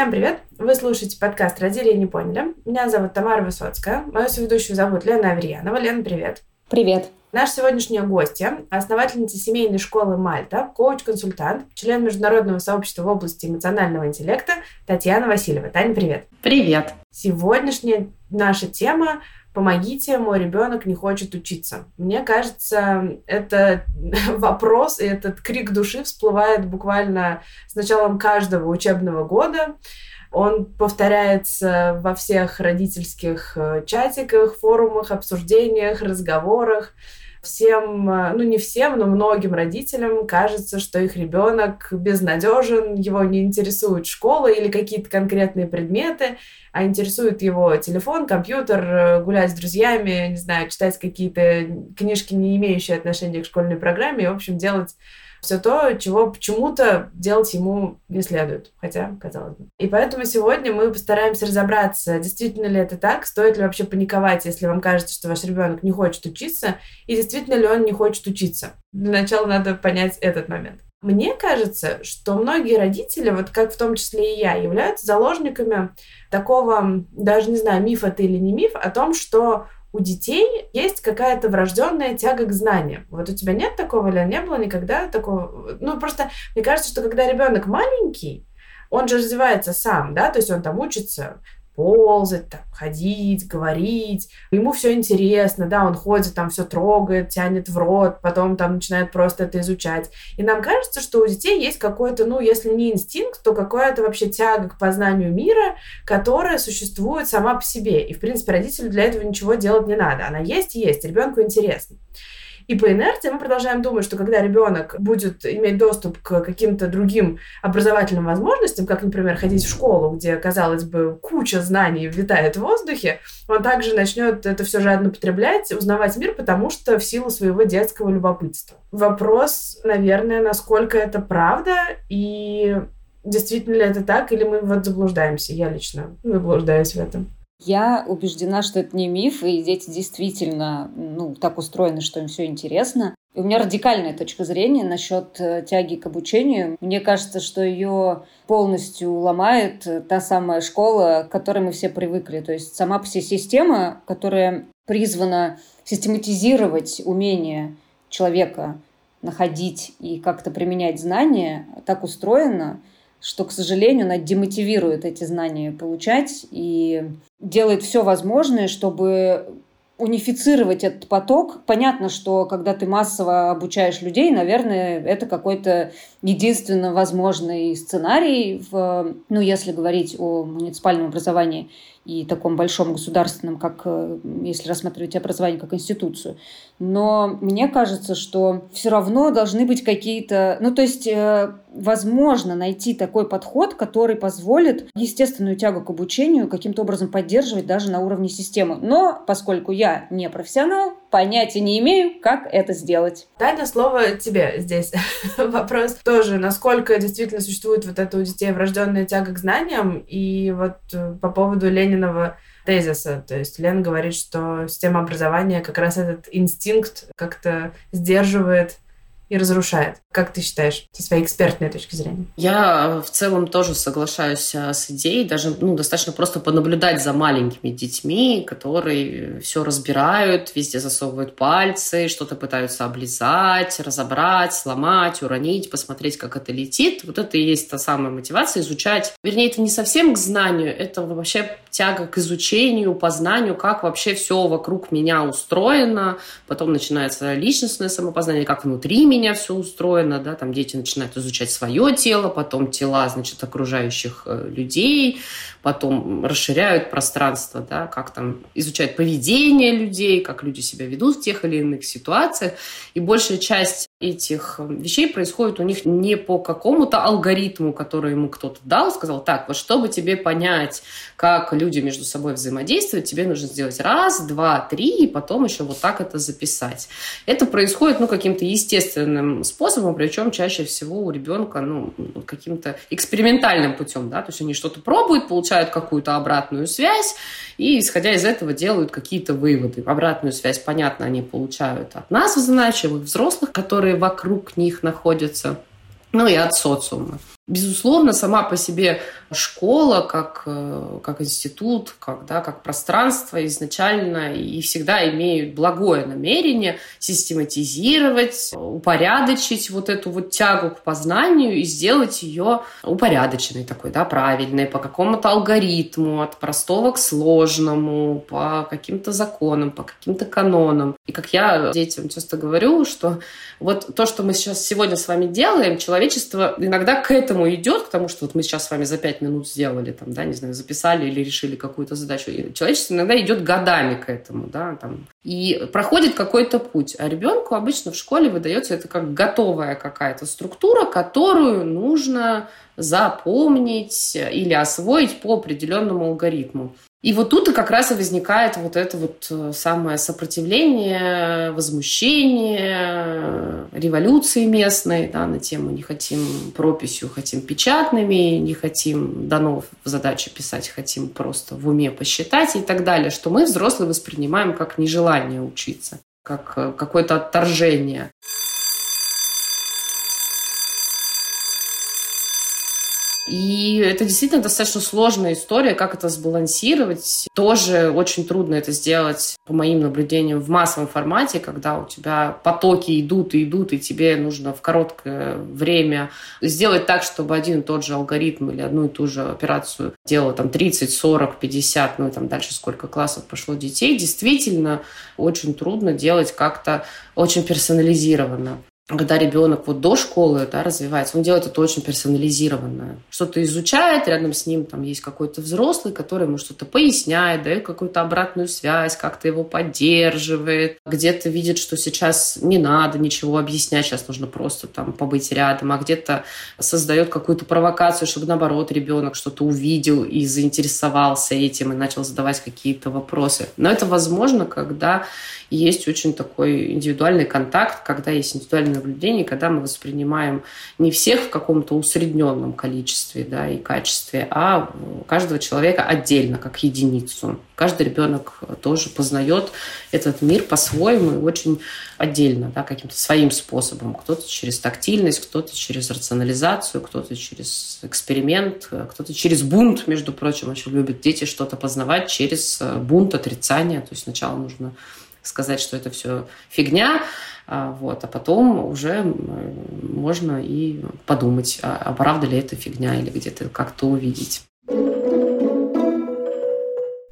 Всем привет! Вы слушаете подкаст «Родили и не поняли». Меня зовут Тамара Высоцкая. Мою соведущую зовут Лена Авриянова. Лена, привет! Привет! Наша сегодняшняя гостья – основательница семейной школы «Мальта», коуч-консультант, член международного сообщества в области эмоционального интеллекта Татьяна Васильева. Таня, привет! Привет! Сегодняшняя наша тема помогите, мой ребенок не хочет учиться. Мне кажется, это вопрос и этот крик души всплывает буквально с началом каждого учебного года. Он повторяется во всех родительских э, чатиках, форумах, обсуждениях, разговорах всем, э, ну не всем, но многим родителям кажется, что их ребенок безнадежен, его не интересует школа или какие-то конкретные предметы, а интересует его телефон, компьютер, э, гулять с друзьями, не знаю, читать какие-то книжки, не имеющие отношения к школьной программе, и, в общем, делать все то, чего почему-то делать ему не следует, хотя, казалось бы. И поэтому сегодня мы постараемся разобраться, действительно ли это так, стоит ли вообще паниковать, если вам кажется, что ваш ребенок не хочет учиться, и действительно ли он не хочет учиться. Для начала надо понять этот момент. Мне кажется, что многие родители, вот как в том числе и я, являются заложниками такого, даже не знаю, миф это или не миф, о том, что у детей есть какая-то врожденная тяга к знаниям. Вот у тебя нет такого или не было никогда такого? Ну, просто мне кажется, что когда ребенок маленький, он же развивается сам, да, то есть он там учится ползать, там, ходить, говорить. Ему все интересно, да, он ходит, там все трогает, тянет в рот, потом там начинает просто это изучать. И нам кажется, что у детей есть какой-то, ну, если не инстинкт, то какая-то вообще тяга к познанию мира, которая существует сама по себе. И, в принципе, родителю для этого ничего делать не надо. Она есть есть, ребенку интересно. И по инерции мы продолжаем думать, что когда ребенок будет иметь доступ к каким-то другим образовательным возможностям, как, например, ходить в школу, где, казалось бы, куча знаний витает в воздухе, он также начнет это все жадно потреблять, узнавать мир, потому что в силу своего детского любопытства. Вопрос, наверное, насколько это правда и действительно ли это так, или мы вот заблуждаемся. Я лично заблуждаюсь в этом. Я убеждена, что это не миф, и дети действительно ну, так устроены, что им все интересно. И у меня радикальная точка зрения насчет э, тяги к обучению. Мне кажется, что ее полностью ломает та самая школа, к которой мы все привыкли. То есть сама по себе система, которая призвана систематизировать умение человека находить и как-то применять знания, так устроена, что, к сожалению, она демотивирует эти знания получать и делает все возможное, чтобы унифицировать этот поток. Понятно, что когда ты массово обучаешь людей, наверное, это какой-то единственно возможный сценарий, в, ну, если говорить о муниципальном образовании и таком большом государственном, как э, если рассматривать образование как институцию. Но мне кажется, что все равно должны быть какие-то... Ну, то есть, э, возможно найти такой подход, который позволит естественную тягу к обучению каким-то образом поддерживать даже на уровне системы. Но поскольку я не профессионал, понятия не имею, как это сделать. Таня, слово тебе здесь. Вопрос тоже, насколько действительно существует вот это у детей врожденная тяга к знаниям, и вот э, по поводу Лениного тезиса. То есть Лен говорит, что система образования как раз этот инстинкт как-то сдерживает и разрушает. Как ты считаешь, со своей экспертной точки зрения? Я в целом тоже соглашаюсь а, с идеей, даже ну, достаточно просто понаблюдать за маленькими детьми, которые все разбирают, везде засовывают пальцы, что-то пытаются облизать, разобрать, сломать, уронить, посмотреть, как это летит. Вот это и есть та самая мотивация изучать. Вернее, это не совсем к знанию, это вообще тяга к изучению, познанию, как вообще все вокруг меня устроено. Потом начинается личностное самопознание, как внутри меня все устроено, да, там дети начинают изучать свое тело, потом тела, значит, окружающих э, людей, потом расширяют пространство, да, как там изучают поведение людей, как люди себя ведут в тех или иных ситуациях. И большая часть этих э, вещей происходит у них не по какому-то алгоритму, который ему кто-то дал, сказал, так, вот чтобы тебе понять, как люди между собой взаимодействуют, тебе нужно сделать раз, два, три, и потом еще вот так это записать. Это происходит, ну, каким-то естественным способом, причем чаще всего у ребенка, ну, каким-то экспериментальным путем, да, то есть они что-то пробуют, получают какую-то обратную связь, и, исходя из этого, делают какие-то выводы. Обратную связь, понятно, они получают от нас, значимых взрослых, которые вокруг них находятся, ну и от социума. Безусловно, сама по себе школа как, э, как институт, как, да, как пространство изначально и всегда имеют благое намерение систематизировать, упорядочить вот эту вот тягу к познанию и сделать ее упорядоченной такой, да, правильной, по какому-то алгоритму, от простого к сложному, по каким-то законам, по каким-то канонам. И как я детям часто говорю, что вот то, что мы сейчас сегодня с вами делаем, человечество иногда к этому идет, к тому, что вот мы сейчас с вами за пять минут сделали, там, да, не знаю, записали или решили какую-то задачу. И человечество иногда идет годами к этому, да, там, и проходит какой-то путь. А ребенку обычно в школе выдается это как готовая какая-то структура, которую нужно запомнить или освоить по определенному алгоритму. И вот тут и как раз и возникает вот это вот э, самое сопротивление, возмущение, революции местной да, на тему «не хотим прописью, хотим печатными, не хотим дано в задаче писать, хотим просто в уме посчитать» и так далее, что мы, взрослые, воспринимаем как нежелание учиться, как э, какое-то отторжение. И это действительно достаточно сложная история, как это сбалансировать. Тоже очень трудно это сделать, по моим наблюдениям, в массовом формате, когда у тебя потоки идут и идут, и тебе нужно в короткое время сделать так, чтобы один и тот же алгоритм или одну и ту же операцию делал там 30, 40, 50, ну и там дальше сколько классов пошло детей. Действительно очень трудно делать как-то очень персонализированно когда ребенок вот до школы да, развивается, он делает это очень персонализированно. Что-то изучает, рядом с ним там есть какой-то взрослый, который ему что-то поясняет, дает какую-то обратную связь, как-то его поддерживает. Где-то видит, что сейчас не надо ничего объяснять, сейчас нужно просто там побыть рядом, а где-то создает какую-то провокацию, чтобы наоборот ребенок что-то увидел и заинтересовался этим и начал задавать какие-то вопросы. Но это возможно, когда есть очень такой индивидуальный контакт, когда есть индивидуальное наблюдение, когда мы воспринимаем не всех в каком-то усредненном количестве да, и качестве, а каждого человека отдельно, как единицу. Каждый ребенок тоже познает этот мир по-своему и очень отдельно, да, каким-то своим способом. Кто-то через тактильность, кто-то через рационализацию, кто-то через эксперимент, кто-то через бунт, между прочим, очень любят дети что-то познавать через бунт, отрицание. То есть сначала нужно сказать, что это все фигня, вот, а потом уже можно и подумать, а, а правда ли это фигня или где-то как-то увидеть.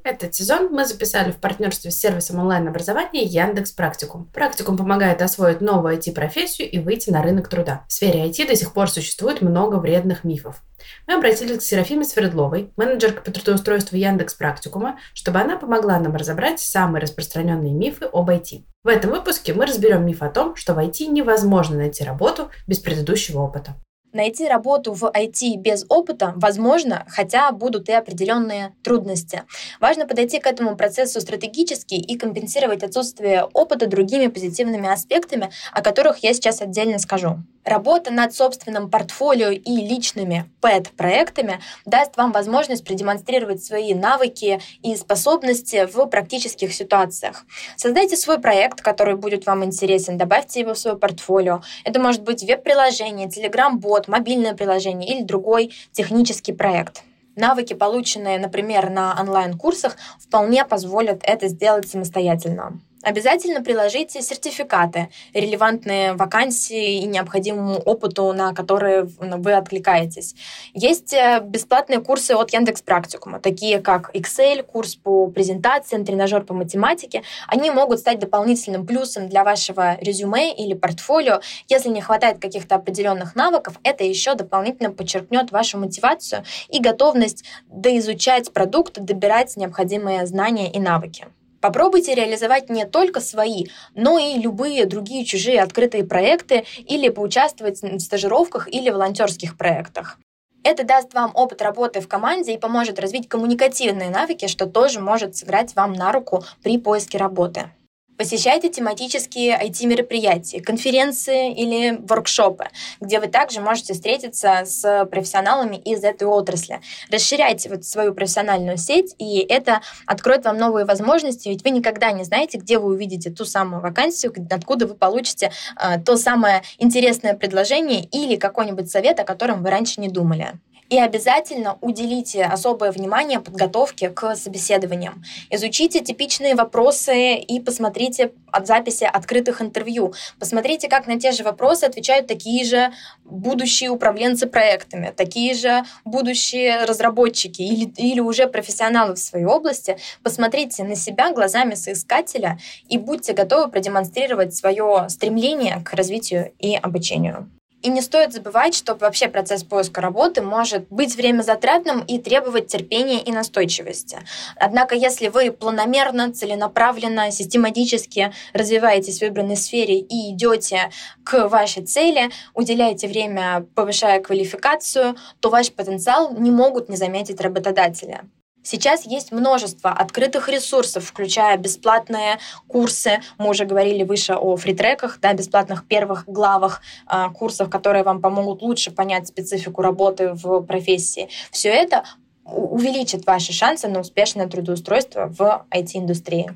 Этот сезон мы записали в партнерстве с сервисом онлайн-образования Яндекс Практикум. Практикум помогает освоить новую IT-профессию и выйти на рынок труда. В сфере IT до сих пор существует много вредных мифов. Мы обратились к Серафиме Свердловой, менеджерке по трудоустройству Яндекс Практикума, чтобы она помогла нам разобрать самые распространенные мифы об IT. В этом выпуске мы разберем миф о том, что в IT невозможно найти работу без предыдущего опыта. Найти работу в IT без опыта возможно, хотя будут и определенные трудности. Важно подойти к этому процессу стратегически и компенсировать отсутствие опыта другими позитивными аспектами, о которых я сейчас отдельно скажу. Работа над собственным портфолио и личными PET-проектами даст вам возможность продемонстрировать свои навыки и способности в практических ситуациях. Создайте свой проект, который будет вам интересен, добавьте его в свое портфолио. Это может быть веб-приложение, телеграм-бот, мобильное приложение или другой технический проект. Навыки, полученные, например, на онлайн-курсах, вполне позволят это сделать самостоятельно. Обязательно приложите сертификаты, релевантные вакансии и необходимому опыту, на которые вы откликаетесь. Есть э, бесплатные курсы от Яндекс Практикума, такие как Excel, курс по презентациям, тренажер по математике. Они могут стать дополнительным плюсом для вашего резюме или портфолио. Если не хватает каких-то определенных навыков, это еще дополнительно подчеркнет вашу мотивацию и готовность доизучать продукт, добирать необходимые знания и навыки. Попробуйте реализовать не только свои, но и любые другие чужие открытые проекты или поучаствовать в стажировках или волонтерских проектах. Это даст вам опыт работы в команде и поможет развить коммуникативные навыки, что тоже может сыграть вам на руку при поиске работы. Посещайте тематические IT-мероприятия, конференции или воркшопы, где вы также можете встретиться с профессионалами из этой отрасли. Расширяйте вот свою профессиональную сеть, и это откроет вам новые возможности, ведь вы никогда не знаете, где вы увидите ту самую вакансию, откуда вы получите э, то самое интересное предложение или какой-нибудь совет, о котором вы раньше не думали. И обязательно уделите особое внимание подготовке к собеседованиям. Изучите типичные вопросы и посмотрите от записи открытых интервью. Посмотрите, как на те же вопросы отвечают такие же будущие управленцы проектами, такие же будущие разработчики или, или уже профессионалы в своей области. Посмотрите на себя глазами соискателя и будьте готовы продемонстрировать свое стремление к развитию и обучению. И не стоит забывать, что вообще процесс поиска работы может быть время затратным и требовать терпения и настойчивости. Однако, если вы планомерно, целенаправленно, систематически развиваетесь в выбранной сфере и идете к вашей цели, уделяете время, повышая квалификацию, то ваш потенциал не могут не заметить работодатели. Сейчас есть множество открытых ресурсов, включая бесплатные курсы. Мы уже говорили выше о фритреках, да, бесплатных первых главах э, курсов, которые вам помогут лучше понять специфику работы в профессии. Все это увеличит ваши шансы на успешное трудоустройство в IT-индустрии.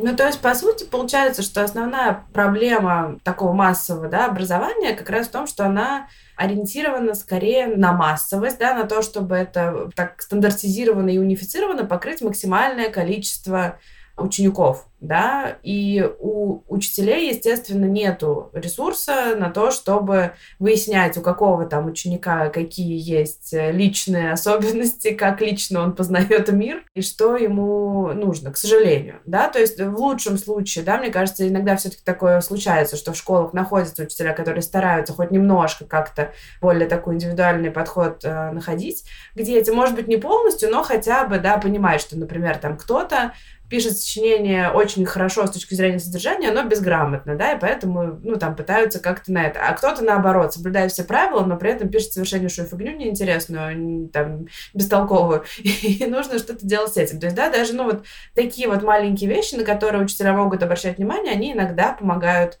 Ну, то есть, по сути, получается, что основная проблема такого массового да, образования как раз в том, что она ориентирована скорее на массовость, да, на то, чтобы это так стандартизировано и унифицировано покрыть максимальное количество учеников да, и у учителей, естественно, нету ресурса на то, чтобы выяснять, у какого там ученика какие есть личные особенности, как лично он познает мир и что ему нужно, к сожалению, да, то есть в лучшем случае, да, мне кажется, иногда все-таки такое случается, что в школах находятся учителя, которые стараются хоть немножко как-то более такой индивидуальный подход э, находить к детям, может быть, не полностью, но хотя бы, да, понимать, что, например, там кто-то пишет сочинение очень хорошо с точки зрения содержания, но безграмотно, да, и поэтому, ну, там, пытаются как-то на это. А кто-то, наоборот, соблюдает все правила, но при этом пишет совершеннейшую фигню неинтересную, там, бестолковую, и нужно что-то делать с этим. То есть, да, даже, ну, вот такие вот маленькие вещи, на которые учителя могут обращать внимание, они иногда помогают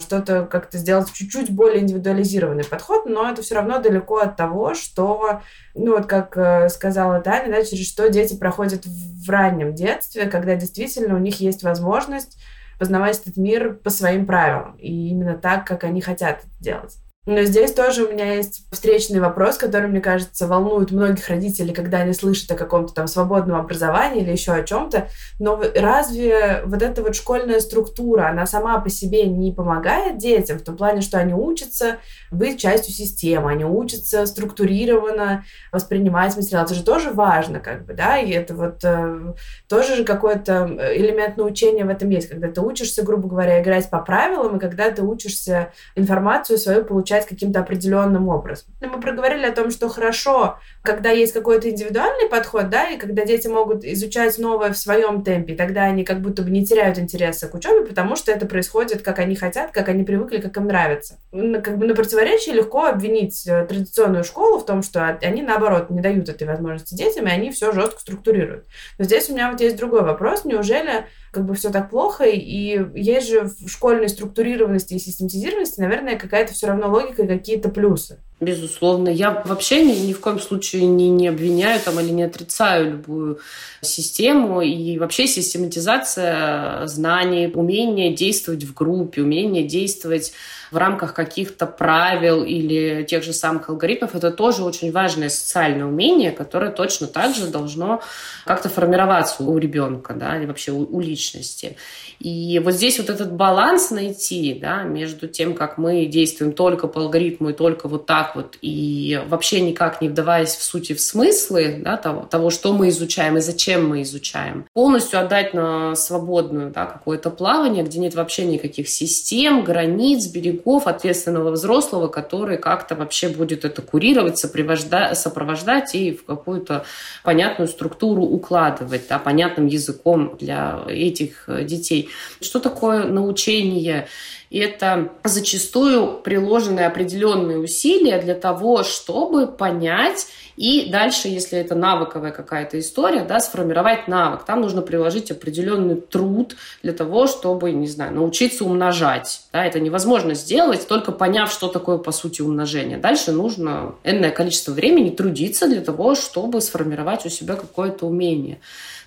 что-то как-то сделать чуть-чуть более индивидуализированный подход, но это все равно далеко от того, что, ну вот как э, сказала Таня, да, через что дети проходят в раннем детстве, когда действительно у них есть возможность познавать этот мир по своим правилам и именно так, как они хотят это делать. Но здесь тоже у меня есть встречный вопрос, который, мне кажется, волнует многих родителей, когда они слышат о каком-то там свободном образовании или еще о чем-то. Но разве вот эта вот школьная структура, она сама по себе не помогает детям в том плане, что они учатся быть частью системы, они учатся структурированно воспринимать материал. Это же тоже важно, как бы, да, и это вот э, тоже же какой-то элемент научения в этом есть, когда ты учишься, грубо говоря, играть по правилам, и когда ты учишься информацию свою получать изучать каким-то определенным образом. Мы проговорили о том, что хорошо, когда есть какой-то индивидуальный подход, да, и когда дети могут изучать новое в своем темпе, тогда они как будто бы не теряют интереса к учебе, потому что это происходит, как они хотят, как они привыкли, как им нравится. Как бы на противоречие легко обвинить э, традиционную школу в том, что они, наоборот, не дают этой возможности детям, и они все жестко структурируют. Но здесь у меня вот есть другой вопрос. Неужели как бы все так плохо, и есть же в школьной структурированности и систематизированности, наверное, какая-то все равно логика и какие-то плюсы. Безусловно. Я вообще ни, ни в коем случае не, не обвиняю там, или не отрицаю любую систему. И вообще систематизация знаний, умение действовать в группе, умение действовать в рамках каких-то правил или тех же самых алгоритмов, это тоже очень важное социальное умение, которое точно так же должно как-то формироваться у ребенка, да, или вообще у, у личности. И вот здесь вот этот баланс найти, да, между тем, как мы действуем только по алгоритму и только вот так вот, и вообще никак не вдаваясь в сути, в смыслы да, того, того, что мы изучаем и зачем мы изучаем. Полностью отдать на свободную да, какое-то плавание, где нет вообще никаких систем, границ, берегов, ответственного взрослого, который как-то вообще будет это курировать, сопровождать и в какую-то понятную структуру укладывать, да, понятным языком для этих детей. Что такое научение? Это зачастую приложенные определенные усилия для того, чтобы понять и дальше, если это навыковая какая-то история, да, сформировать навык. Там нужно приложить определенный труд для того, чтобы, не знаю, научиться умножать. Да, это невозможно сделать, только поняв, что такое, по сути, умножение. Дальше нужно энное количество времени трудиться для того, чтобы сформировать у себя какое-то умение.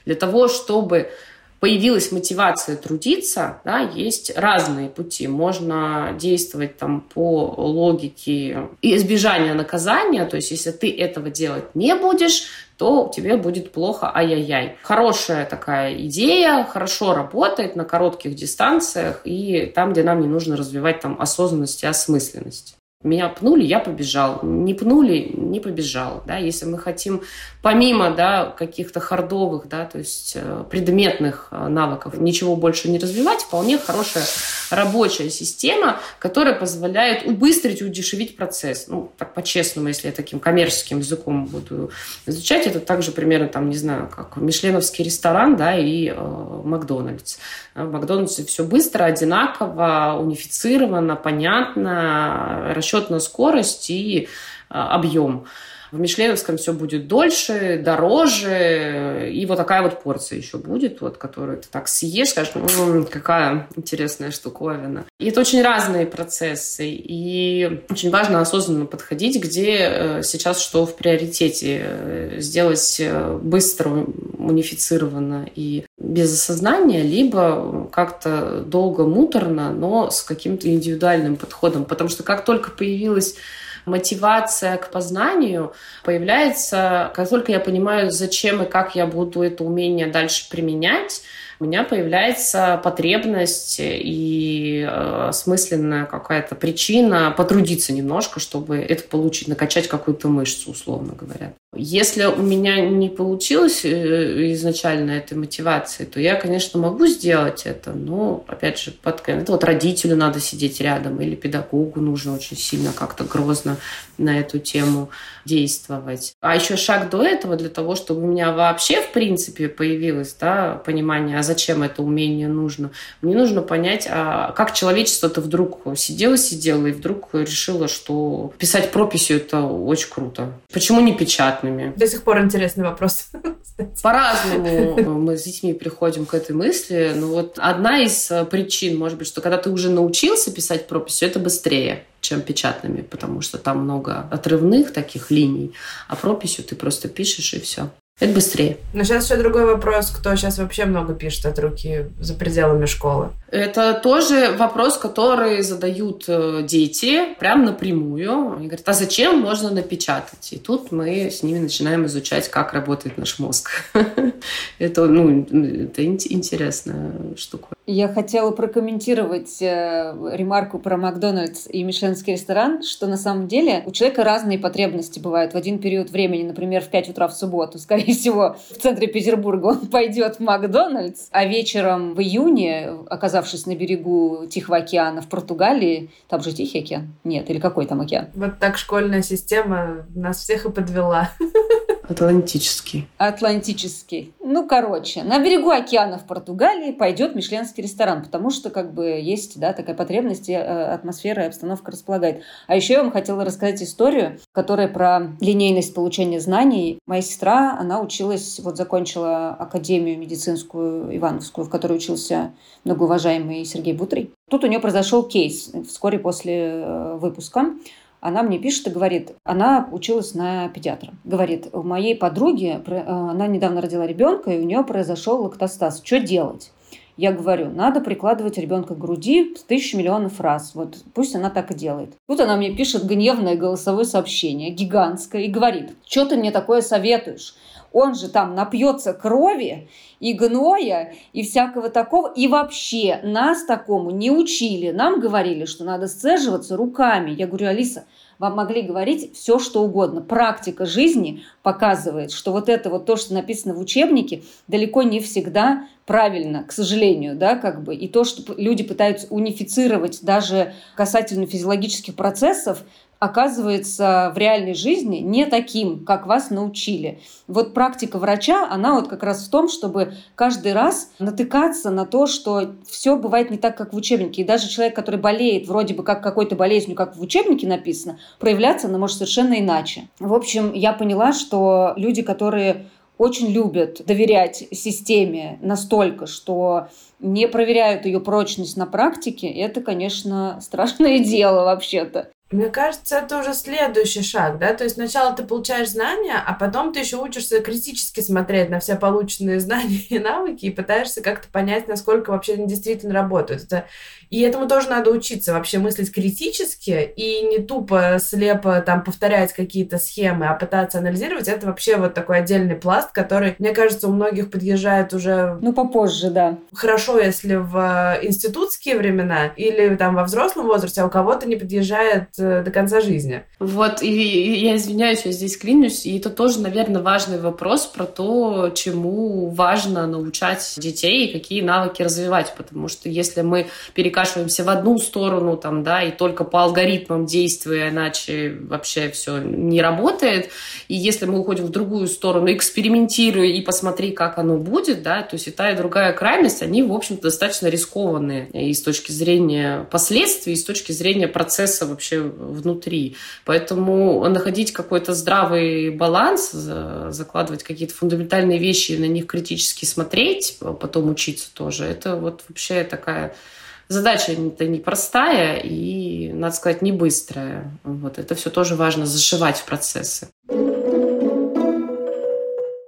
Для того, чтобы появилась мотивация трудиться, да, есть разные пути. Можно действовать там по логике избежания наказания, то есть если ты этого делать не будешь, то тебе будет плохо, ай-яй-яй. Хорошая такая идея, хорошо работает на коротких дистанциях и там, где нам не нужно развивать там осознанность и осмысленность. Меня пнули, я побежал. Не пнули, не побежал. Да? Если мы хотим помимо да, каких-то хардовых, да, то есть э, предметных э, навыков, ничего больше не развивать, вполне хорошая рабочая система, которая позволяет убыстрить удешевить процесс. Ну, так по-честному, если я таким коммерческим языком буду изучать, это также примерно, там, не знаю, как мишленовский ресторан, да, и э, Макдональдс. В Макдональдсе все быстро, одинаково, унифицировано, понятно, расчетная скорость и э, объем. В Мишленовском все будет дольше, дороже, и вот такая вот порция еще будет, вот, которую ты так съешь, скажешь, м-м, какая интересная штуковина. И это очень разные процессы, и очень важно осознанно подходить, где э, сейчас что в приоритете. Э, сделать э, быстро, унифицированно и без осознания, либо как-то долго, муторно, но с каким-то индивидуальным подходом. Потому что как только появилась мотивация к познанию появляется, как только я понимаю, зачем и как я буду это умение дальше применять, у меня появляется потребность и э, осмысленная какая-то причина потрудиться немножко, чтобы это получить, накачать какую-то мышцу, условно говоря. Если у меня не получилось э, изначально этой мотивации, то я, конечно, могу сделать это, но, опять же, под... это вот родителю надо сидеть рядом или педагогу нужно очень сильно как-то грозно на эту тему действовать. А еще шаг до этого для того, чтобы у меня вообще, в принципе, появилось да, понимание, а зачем это умение нужно. Мне нужно понять, а как человечество-то вдруг сидело-сидело и вдруг решило, что писать прописью это очень круто. Почему не печатными? До сих пор интересный вопрос. По-разному мы с детьми приходим к этой мысли. Но вот одна из причин, может быть, что когда ты уже научился писать прописью, это быстрее чем печатными, потому что там много отрывных таких линий, а прописью ты просто пишешь и все. Это быстрее. Но сейчас еще другой вопрос, кто сейчас вообще много пишет от руки за пределами школы. Это тоже вопрос, который задают э, дети прям напрямую. Они говорят, а зачем можно напечатать? И тут мы с ними начинаем изучать, как работает наш мозг. Это, ну, это интересная штука. Я хотела прокомментировать э, ремарку про Макдональдс и Мишленский ресторан, что на самом деле у человека разные потребности бывают. В один период времени, например, в 5 утра в субботу, скорее всего, в центре Петербурга он пойдет в Макдональдс, а вечером в июне, оказавшись на берегу Тихого океана в Португалии, там же Тихий океан? Нет, или какой там океан? Вот так школьная система нас всех и подвела. Атлантический. Атлантический. Ну, короче, на берегу океана в Португалии пойдет мишленский ресторан, потому что как бы есть да, такая потребность, и э, атмосфера и обстановка располагает. А еще я вам хотела рассказать историю, которая про линейность получения знаний. Моя сестра, она училась, вот закончила Академию медицинскую Ивановскую, в которой учился многоуважаемый Сергей Бутрый. Тут у нее произошел кейс вскоре после э, выпуска она мне пишет и говорит, она училась на педиатра. Говорит, у моей подруги, э, она недавно родила ребенка, и у нее произошел лактостаз. Что делать? Я говорю, надо прикладывать ребенка к груди тысячу миллионов раз. Вот пусть она так и делает. Тут она мне пишет гневное голосовое сообщение, гигантское, и говорит, что ты мне такое советуешь? Он же там напьется крови и гноя, и всякого такого. И вообще нас такому не учили. Нам говорили, что надо сцеживаться руками. Я говорю, Алиса, вам могли говорить все, что угодно. Практика жизни показывает, что вот это вот то, что написано в учебнике, далеко не всегда правильно, к сожалению, да, как бы. И то, что люди пытаются унифицировать даже касательно физиологических процессов, оказывается в реальной жизни не таким, как вас научили. Вот практика врача, она вот как раз в том, чтобы каждый раз натыкаться на то, что все бывает не так, как в учебнике. И даже человек, который болеет вроде бы как какой-то болезнью, как в учебнике написано, проявляться она может совершенно иначе. В общем, я поняла, что люди, которые очень любят доверять системе настолько, что не проверяют ее прочность на практике, это, конечно, страшное дело вообще-то. Мне кажется, это уже следующий шаг, да, то есть сначала ты получаешь знания, а потом ты еще учишься критически смотреть на все полученные знания и навыки и пытаешься как-то понять, насколько вообще они действительно работают. Это и этому тоже надо учиться, вообще мыслить критически и не тупо, слепо там повторять какие-то схемы, а пытаться анализировать. Это вообще вот такой отдельный пласт, который, мне кажется, у многих подъезжает уже... Ну, попозже, да. Хорошо, если в э, институтские времена или там во взрослом возрасте, а у кого-то не подъезжает э, до конца жизни. Вот, и, и я извиняюсь, я здесь клянусь, и это тоже, наверное, важный вопрос про то, чему важно научать детей и какие навыки развивать, потому что если мы перекажем перекашиваемся в одну сторону, там, да, и только по алгоритмам действуя, иначе вообще все не работает. И если мы уходим в другую сторону, экспериментируя и посмотри, как оно будет, да, то есть и та, и другая крайность, они, в общем-то, достаточно рискованные и с точки зрения последствий, и с точки зрения процесса вообще внутри. Поэтому находить какой-то здравый баланс, закладывать какие-то фундаментальные вещи, на них критически смотреть, потом учиться тоже, это вот вообще такая задача это непростая и, надо сказать, не быстрая. Вот это все тоже важно зашивать в процессы.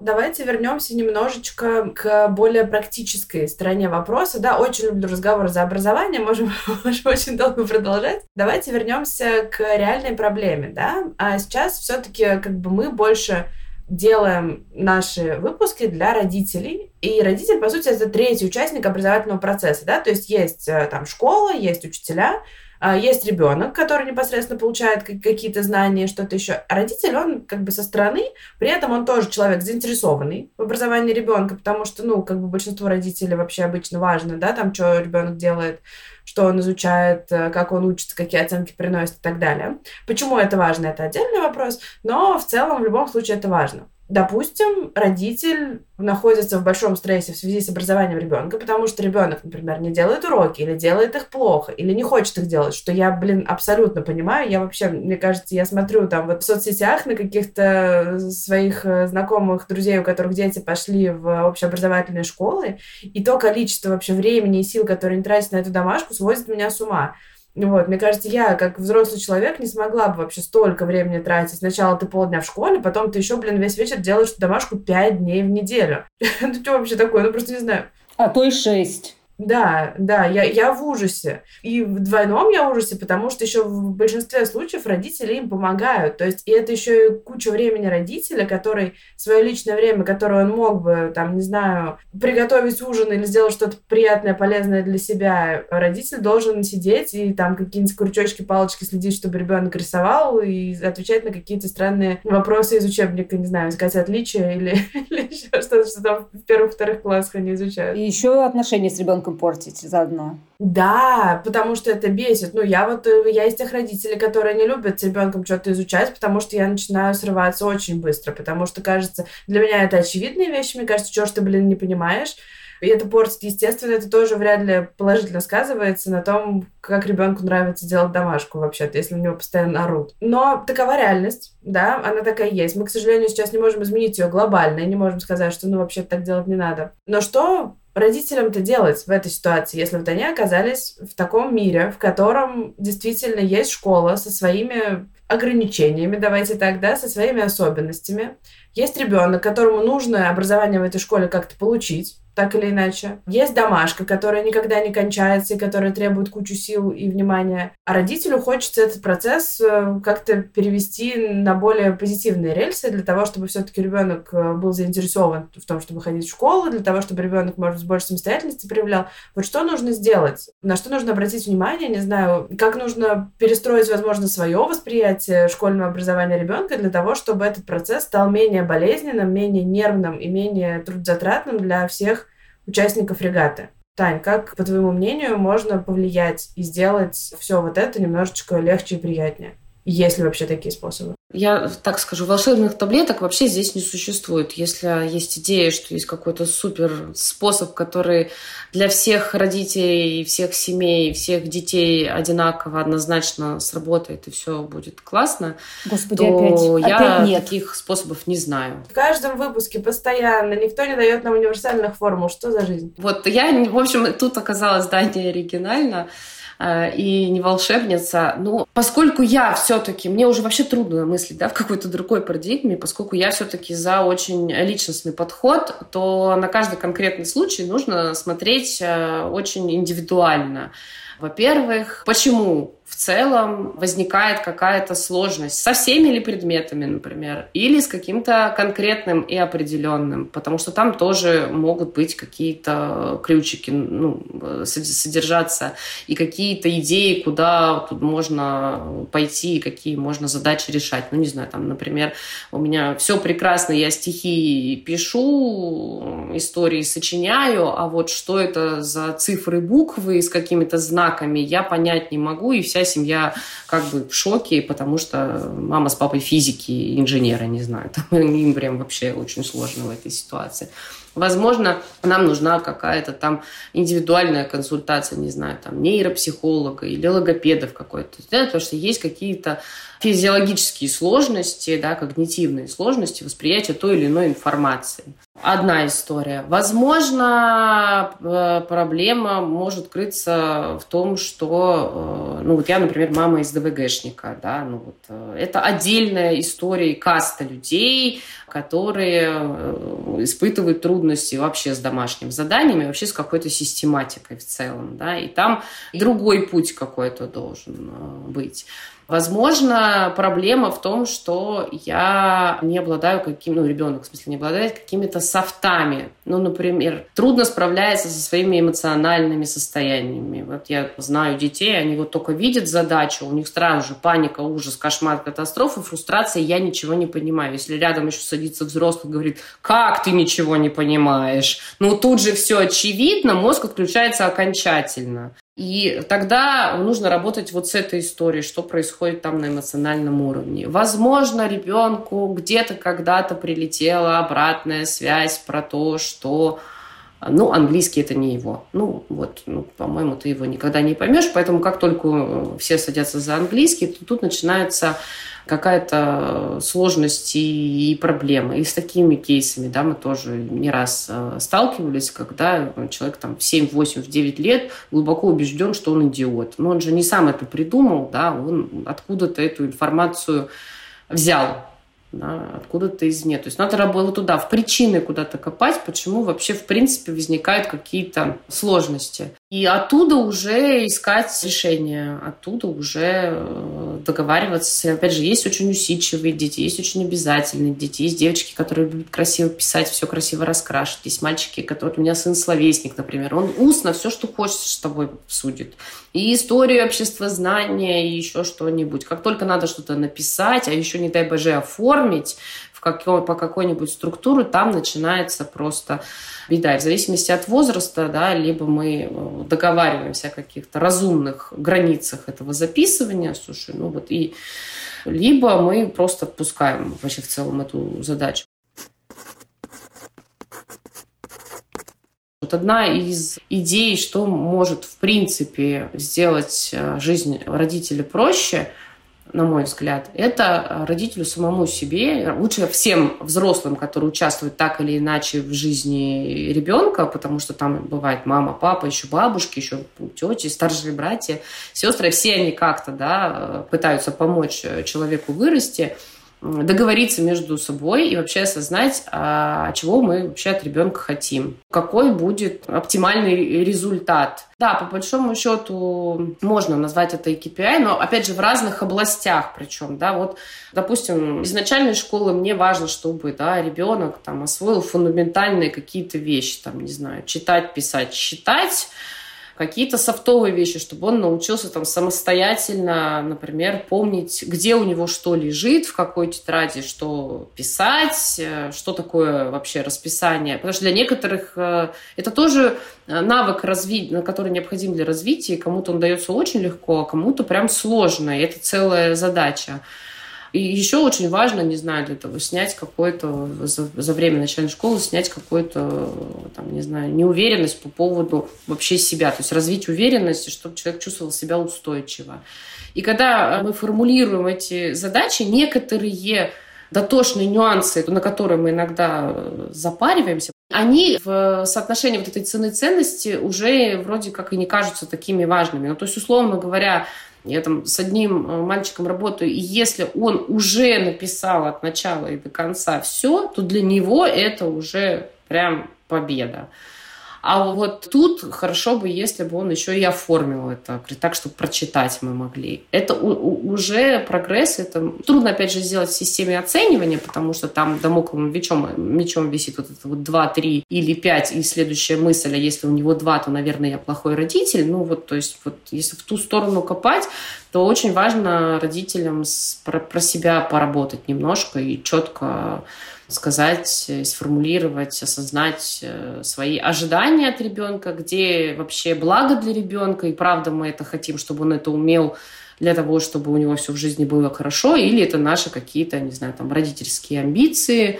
Давайте вернемся немножечко к более практической стороне вопроса. Да, очень люблю разговор за образование, можем, можем очень долго продолжать. Давайте вернемся к реальной проблеме, да. А сейчас все-таки как бы мы больше делаем наши выпуски для родителей. И родитель, по сути, это третий участник образовательного процесса, да, то есть есть э, там школа, есть учителя, а, есть ребенок, который непосредственно получает какие-то знания, что-то еще. А родитель, он как бы со стороны, при этом он тоже человек заинтересованный в образовании ребенка, потому что, ну, как бы большинство родителей вообще обычно важно, да, там, что ребенок делает, что он изучает, э, как он учится, какие оценки приносит и так далее. Почему это важно, это отдельный вопрос, но в целом в любом случае это важно. Допустим, родитель находится в большом стрессе в связи с образованием ребенка, потому что ребенок, например, не делает уроки или делает их плохо, или не хочет их делать, что я, блин, абсолютно понимаю. Я вообще, мне кажется, я смотрю там вот в соцсетях на каких-то своих э, знакомых, друзей, у которых дети пошли в общеобразовательные школы, и то количество вообще времени и сил, которые они тратят на эту домашку, сводит меня с ума. Вот, мне кажется, я, как взрослый человек, не смогла бы вообще столько времени тратить. Сначала ты полдня в школе, потом ты еще, блин, весь вечер делаешь домашку пять дней в неделю. Ну, что вообще такое? Ну, просто не знаю. А то и шесть. Да, да, я, я в ужасе. И в двойном я в ужасе, потому что еще в большинстве случаев родители им помогают. То есть, и это еще и куча времени родителя, который свое личное время, которое он мог бы, там, не знаю, приготовить ужин или сделать что-то приятное, полезное для себя, родитель должен сидеть и там какие-нибудь крючочки, палочки следить, чтобы ребенок рисовал и отвечать на какие-то странные вопросы из учебника, не знаю, искать отличия или, или еще что-то, что там в первых-вторых классах они изучают. И еще отношения с ребенком ребенком портить заодно. Да, потому что это бесит. Ну, я вот, э, я из тех родителей, которые не любят с ребенком что-то изучать, потому что я начинаю срываться очень быстро, потому что, кажется, для меня это очевидные вещи, мне кажется, что ж ты, блин, не понимаешь. И это портит, естественно, это тоже вряд ли положительно сказывается на том, как ребенку нравится делать домашку вообще-то, если у него постоянно орут. Но такова реальность, да, она такая есть. Мы, к сожалению, сейчас не можем изменить ее глобально и не можем сказать, что, ну, вообще так делать не надо. Но что родителям-то делать в этой ситуации, если вот они оказались в таком мире, в котором действительно есть школа со своими ограничениями, давайте так, да, со своими особенностями. Есть ребенок, которому нужно образование в этой школе как-то получить, так или иначе. Есть домашка, которая никогда не кончается и которая требует кучу сил и внимания. А родителю хочется этот процесс э, как-то перевести на более позитивные рельсы для того, чтобы все-таки ребенок э, был заинтересован в том, чтобы ходить в школу, для того, чтобы ребенок, может быть, больше самостоятельности проявлял. Вот что нужно сделать? На что нужно обратить внимание? Не знаю, как нужно перестроить, возможно, свое восприятие школьного образования ребенка для того, чтобы этот процесс стал менее болезненным, менее нервным и менее трудозатратным для всех участников регаты. Тань, как, по твоему мнению, можно повлиять и сделать все вот это немножечко легче и приятнее? Есть ли вообще такие способы? Я так скажу, волшебных таблеток вообще здесь не существует. Если есть идея, что есть какой-то супер способ, который для всех родителей, всех семей, всех детей одинаково, однозначно сработает и все будет классно, Господи, то опять, я опять нет. таких способов не знаю. В каждом выпуске постоянно никто не дает нам универсальных формул. Что за жизнь? Вот я, в общем, тут оказалось да, не оригинально и не волшебница. Но поскольку я все-таки, мне уже вообще трудно мыслить да, в какой-то другой парадигме, поскольку я все-таки за очень личностный подход, то на каждый конкретный случай нужно смотреть э, очень индивидуально. Во-первых, почему в целом возникает какая-то сложность со всеми ли предметами, например, или с каким-то конкретным и определенным, потому что там тоже могут быть какие-то ключики, ну, содержаться и какие-то идеи, куда тут можно пойти, какие можно задачи решать. Ну, не знаю, там, например, у меня все прекрасно, я стихи пишу, истории сочиняю, а вот что это за цифры, буквы с какими-то знаками, я понять не могу, и вся семья как бы в шоке, потому что мама с папой физики, инженеры, не знаю. Там, им прям вообще очень сложно в этой ситуации. Возможно, нам нужна какая-то там индивидуальная консультация, не знаю, там нейропсихолога или логопедов какой-то, да, потому что есть какие-то физиологические сложности, да, когнитивные сложности восприятия той или иной информации. Одна история. Возможно, э, проблема может крыться в том, что, э, ну вот я, например, мама из ДВГшника, да, ну вот э, это отдельная история и каста людей, которые испытывают трудности вообще с домашним заданиями, вообще с какой-то систематикой в целом, да, и там другой путь какой-то должен быть. Возможно, проблема в том, что я не обладаю каким, ну, ребенок, в смысле, не обладает какими-то софтами. Ну, например, трудно справляется со своими эмоциональными состояниями. Вот я знаю детей, они вот только видят задачу, у них сразу же паника, ужас, кошмар, катастрофа, фрустрация, я ничего не понимаю. Если рядом еще садится взрослый говорит, как ты ничего не понимаешь? Ну, тут же все очевидно, мозг отключается окончательно. И тогда нужно работать вот с этой историей, что происходит там на эмоциональном уровне. Возможно, ребенку где-то когда-то прилетела обратная связь про то, что ну, английский это не его. Ну, вот, ну, по-моему, ты его никогда не поймешь, поэтому как только все садятся за английский, то тут начинается какая-то сложность и, проблема. И с такими кейсами, да, мы тоже не раз э, сталкивались, когда человек там в 7, 8, в 9 лет глубоко убежден, что он идиот. Но он же не сам это придумал, да, он откуда-то эту информацию взял да, откуда-то извне. То есть надо работать туда, в причины куда-то копать, почему вообще в принципе возникают какие-то сложности. И оттуда уже искать решение, оттуда уже э, договариваться. Опять же, есть очень усидчивые дети, есть очень обязательные дети, есть девочки, которые любят красиво писать, все красиво раскрашивать, есть мальчики, которые... У меня сын словесник, например, он устно все, что хочет, с тобой судит. И историю обществознания, и еще что-нибудь. Как только надо что-то написать, а еще, не дай боже, оформить, какой, по какой-нибудь структуре, там начинается просто беда. И в зависимости от возраста, да, либо мы э, договариваемся о каких-то разумных границах этого записывания, слушай, ну вот и либо мы просто отпускаем вообще в целом эту задачу. Вот одна из идей, что может в принципе сделать э, жизнь родителя проще – на мой взгляд, это родителю самому себе, лучше всем взрослым, которые участвуют так или иначе в жизни ребенка, потому что там бывает мама, папа, еще бабушки, еще тети, старшие братья, сестры, все они как-то да, пытаются помочь человеку вырасти – договориться между собой и вообще осознать, а чего мы вообще от ребенка хотим, какой будет оптимальный результат. Да, по большому счету можно назвать это KPI, но опять же в разных областях причем, да, вот, допустим, из начальной школы мне важно, чтобы, да, ребенок там освоил фундаментальные какие-то вещи, там, не знаю, читать, писать, считать, какие-то софтовые вещи, чтобы он научился там самостоятельно, например, помнить, где у него что лежит, в какой тетради что писать, э, что такое вообще расписание. Потому что для некоторых э, это тоже э, навык, который необходим для развития, кому-то он дается очень легко, а кому-то прям сложно, и это целая задача. И еще очень важно, не знаю, для того, снять какой-то, за, за время начальной школы, снять какую-то, там, не знаю, неуверенность по поводу вообще себя. То есть развить уверенность, чтобы человек чувствовал себя устойчиво. И когда мы формулируем эти задачи, некоторые дотошные нюансы, на которые мы иногда запариваемся, они в соотношении вот этой цены ценности уже вроде как и не кажутся такими важными. Ну, то есть, условно говоря, я там с одним э, мальчиком работаю, и если он уже написал от начала и до конца все, то для него это уже прям победа. А вот тут хорошо бы, если бы он еще и оформил это так, чтобы прочитать мы могли. Это уже прогресс. Это трудно, опять же, сделать в системе оценивания, потому что там домокловым мечом, мечом висит вот это вот 2, 3 или 5, и следующая мысль, а если у него 2, то, наверное, я плохой родитель. Ну вот, то есть вот если в ту сторону копать, то очень важно родителям про, про себя поработать немножко и четко сказать, э, сформулировать, осознать э, свои ожидания от ребенка, где вообще благо для ребенка, и правда мы это хотим, чтобы он это умел для того, чтобы у него все в жизни было хорошо, или это наши какие-то, не знаю, там, родительские амбиции,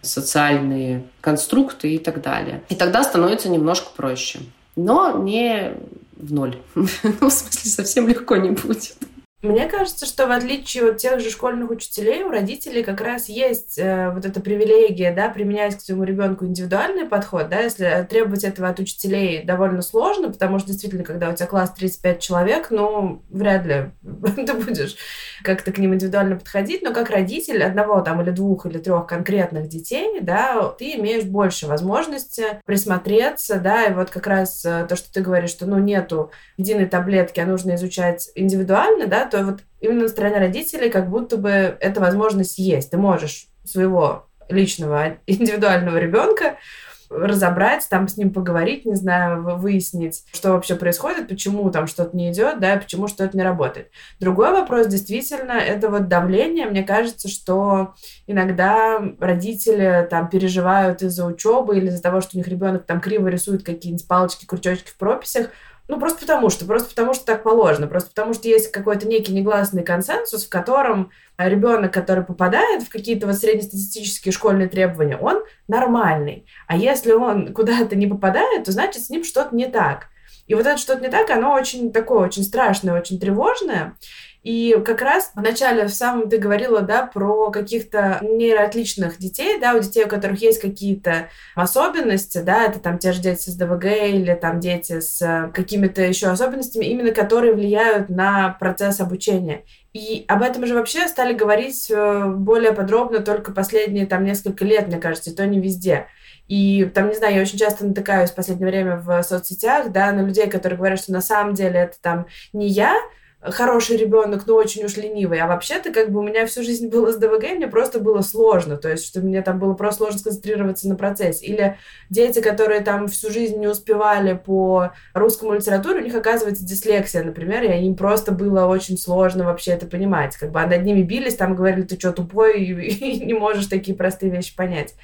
социальные конструкты и так далее. И тогда становится немножко проще. Но не в ноль. ну, в смысле, совсем легко не будет. Мне кажется, что в отличие от тех же школьных учителей, у родителей как раз есть э, вот эта привилегия, да, применять к своему ребенку индивидуальный подход, да, если требовать этого от учителей довольно сложно, потому что действительно, когда у тебя класс 35 человек, ну, вряд ли ты будешь как-то к ним индивидуально подходить, но как родитель одного там или двух или трех конкретных детей, да, ты имеешь больше возможности присмотреться, да, и вот как раз э, то, что ты говоришь, что, ну, нету единой таблетки, а нужно изучать индивидуально, да, то вот именно на стороне родителей как будто бы эта возможность есть. Ты можешь своего личного индивидуального ребенка разобрать, там с ним поговорить, не знаю, выяснить, что вообще происходит, почему там что-то не идет, да, почему что-то не работает. Другой вопрос, действительно, это вот давление. Мне кажется, что иногда родители там переживают из-за учебы или из-за того, что у них ребенок там криво рисует какие-нибудь палочки, крючочки в прописях, ну, просто потому что, просто потому что так положено, просто потому что есть какой-то некий негласный консенсус, в котором ребенок, который попадает в какие-то вот среднестатистические школьные требования, он нормальный. А если он куда-то не попадает, то значит с ним что-то не так. И вот это что-то не так, оно очень такое, очень страшное, очень тревожное. И как раз вначале в самом ты говорила, да, про каких-то нейроотличных детей, да, у детей, у которых есть какие-то особенности, да, это там те же дети с ДВГ или там дети с какими-то еще особенностями, именно которые влияют на процесс обучения. И об этом же вообще стали говорить э, более подробно только последние там несколько лет, мне кажется, и то не везде. И там, не знаю, я очень часто натыкаюсь в последнее время в соцсетях, да, на людей, которые говорят, что на самом деле это там не я, хороший ребенок, но очень уж ленивый. А вообще-то, как бы у меня всю жизнь было с ДВГ, мне просто было сложно. То есть, что мне там было просто сложно сконцентрироваться на процессе. Или дети, которые там всю жизнь не успевали по русскому литературе, у них оказывается дислексия, например, и им просто было очень сложно вообще это понимать. Как бы а над ними бились, там говорили, ты что, тупой, и, и не можешь такие простые вещи понять.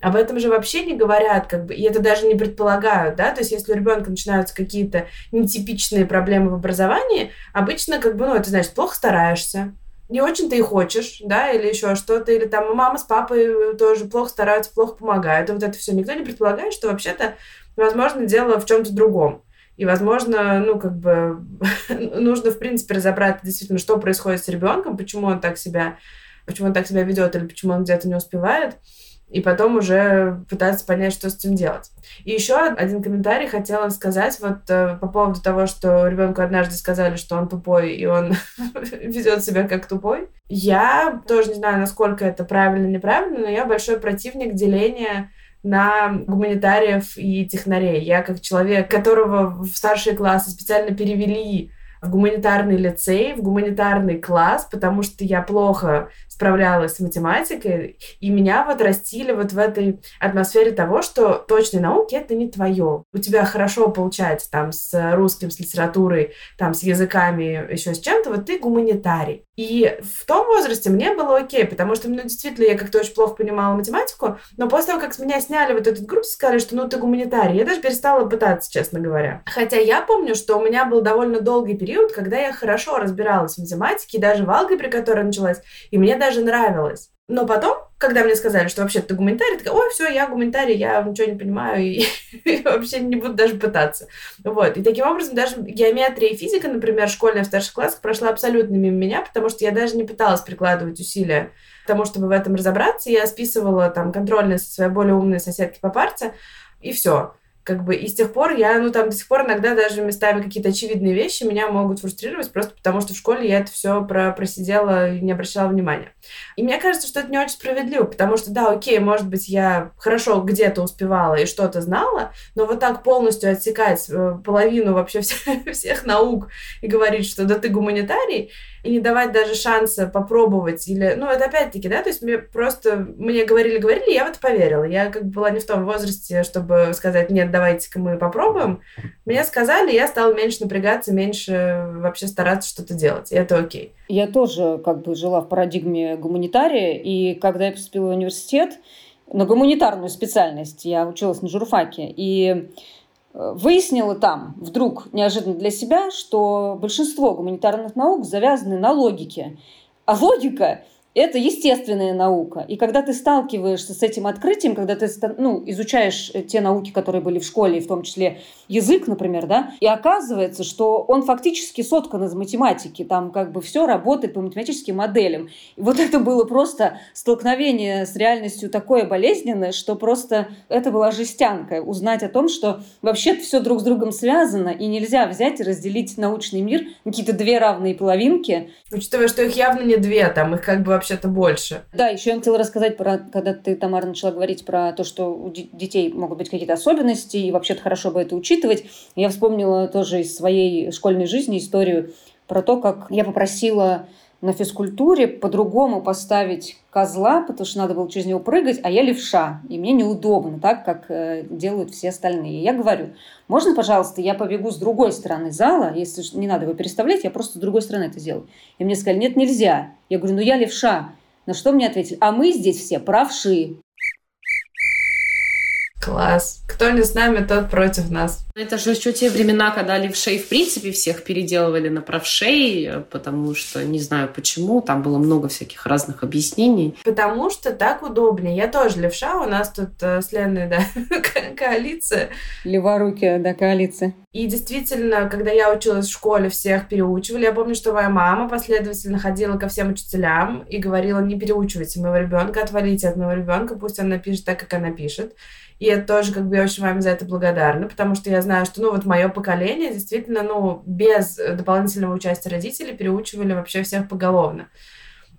Об этом же вообще не говорят, как бы, и это даже не предполагают, да, то есть если у ребенка начинаются какие-то нетипичные проблемы в образовании, обычно, как бы, ну, это значит, плохо стараешься, не очень ты и хочешь, да, или еще что-то, или там мама с папой тоже плохо стараются, плохо помогают, и вот это все. Никто не предполагает, что вообще-то, возможно, дело в чем-то другом. И, возможно, ну, как бы нужно, в принципе, разобраться действительно, что происходит с ребенком, почему он так себя, почему он так себя ведет, или почему он где-то не успевает и потом уже пытаться понять, что с этим делать. И еще один комментарий хотела сказать вот э, по поводу того, что ребенку однажды сказали, что он тупой, и он ведет себя как тупой. Я тоже не знаю, насколько это правильно неправильно, но я большой противник деления на гуманитариев и технарей. Я как человек, которого в старшие классы специально перевели в гуманитарный лицей, в гуманитарный класс, потому что я плохо справлялась с математикой, и меня вот растили вот в этой атмосфере того, что точные науки — это не твое. У тебя хорошо получается там с русским, с литературой, там с языками, еще с чем-то, вот ты гуманитарий. И в том возрасте мне было окей, потому что, ну, действительно, я как-то очень плохо понимала математику, но после того, как с меня сняли вот этот группу, сказали, что, ну, ты гуманитарий, я даже перестала пытаться, честно говоря. Хотя я помню, что у меня был довольно долгий период, когда я хорошо разбиралась в математике, даже в алгебре, которая началась, и мне даже нравилось. Но потом, когда мне сказали, что вообще ты гуманитарий, такая, ой, все, я гуманитарий, я ничего не понимаю и, и вообще не буду даже пытаться. Вот. И таким образом даже геометрия и физика, например, школьная в старших классах прошла абсолютно мимо меня, потому что я даже не пыталась прикладывать усилия к тому, чтобы в этом разобраться. Я списывала там контрольные со своей более умной соседки по парте, и все как бы и с тех пор я, ну там до сих пор иногда даже местами какие-то очевидные вещи меня могут фрустрировать, просто потому что в школе я это все про просидела и не обращала внимания. И мне кажется, что это не очень справедливо, потому что, да, окей, может быть, я хорошо где-то успевала и что-то знала, но вот так полностью отсекать э, половину вообще всех, всех наук и говорить, что да ты гуманитарий, и не давать даже шанса попробовать или... Ну, это опять-таки, да, то есть мне просто... Мне говорили-говорили, я вот поверила. Я как бы была не в том возрасте, чтобы сказать, нет, давайте-ка мы попробуем. Мне сказали, я стала меньше напрягаться, меньше вообще стараться что-то делать. И это окей. Я тоже как бы жила в парадигме гуманитария, и когда я поступила в университет, на гуманитарную специальность, я училась на журфаке, и выяснила там вдруг неожиданно для себя, что большинство гуманитарных наук завязаны на логике. А логика это естественная наука. И когда ты сталкиваешься с этим открытием, когда ты ну, изучаешь э, те науки, которые были в школе, в том числе язык, например, да, и оказывается, что он фактически соткан из математики, там как бы все работает по математическим моделям. И вот это было просто столкновение с реальностью такое болезненное, что просто это была жестянка. Узнать о том, что вообще все друг с другом связано, и нельзя взять и разделить научный мир на какие-то две равные половинки. Учитывая, что их явно не две, там их как бы вообще вообще-то больше. Да, еще я хотела рассказать про, когда ты, Тамара, начала говорить про то, что у детей могут быть какие-то особенности, и вообще-то хорошо бы это учитывать. Я вспомнила тоже из своей школьной жизни историю про то, как я попросила на физкультуре по-другому поставить козла, потому что надо было через него прыгать, а я левша, и мне неудобно, так как э, делают все остальные. И я говорю, можно, пожалуйста, я побегу с другой стороны зала, если не надо его переставлять, я просто с другой стороны это сделаю. И мне сказали, нет, нельзя. Я говорю, ну я левша. На что мне ответили, а мы здесь все правши. Класс. Кто не с нами, тот против нас. Это же еще те времена, когда левшей в принципе всех переделывали на правшей, потому что, не знаю почему, там было много всяких разных объяснений. Потому что так удобнее. Я тоже левша, у нас тут э, с Леной, да, коалиция. Леворукие, да, коалиция. И действительно, когда я училась в школе, всех переучивали. Я помню, что моя мама последовательно ходила ко всем учителям и говорила, не переучивайте моего ребенка, отвалите от моего ребенка, пусть она напишет так, как она пишет. И это тоже, как бы, я очень маме за это благодарна, потому что я знаю, что, ну, вот мое поколение действительно, ну, без дополнительного участия родителей переучивали вообще всех поголовно.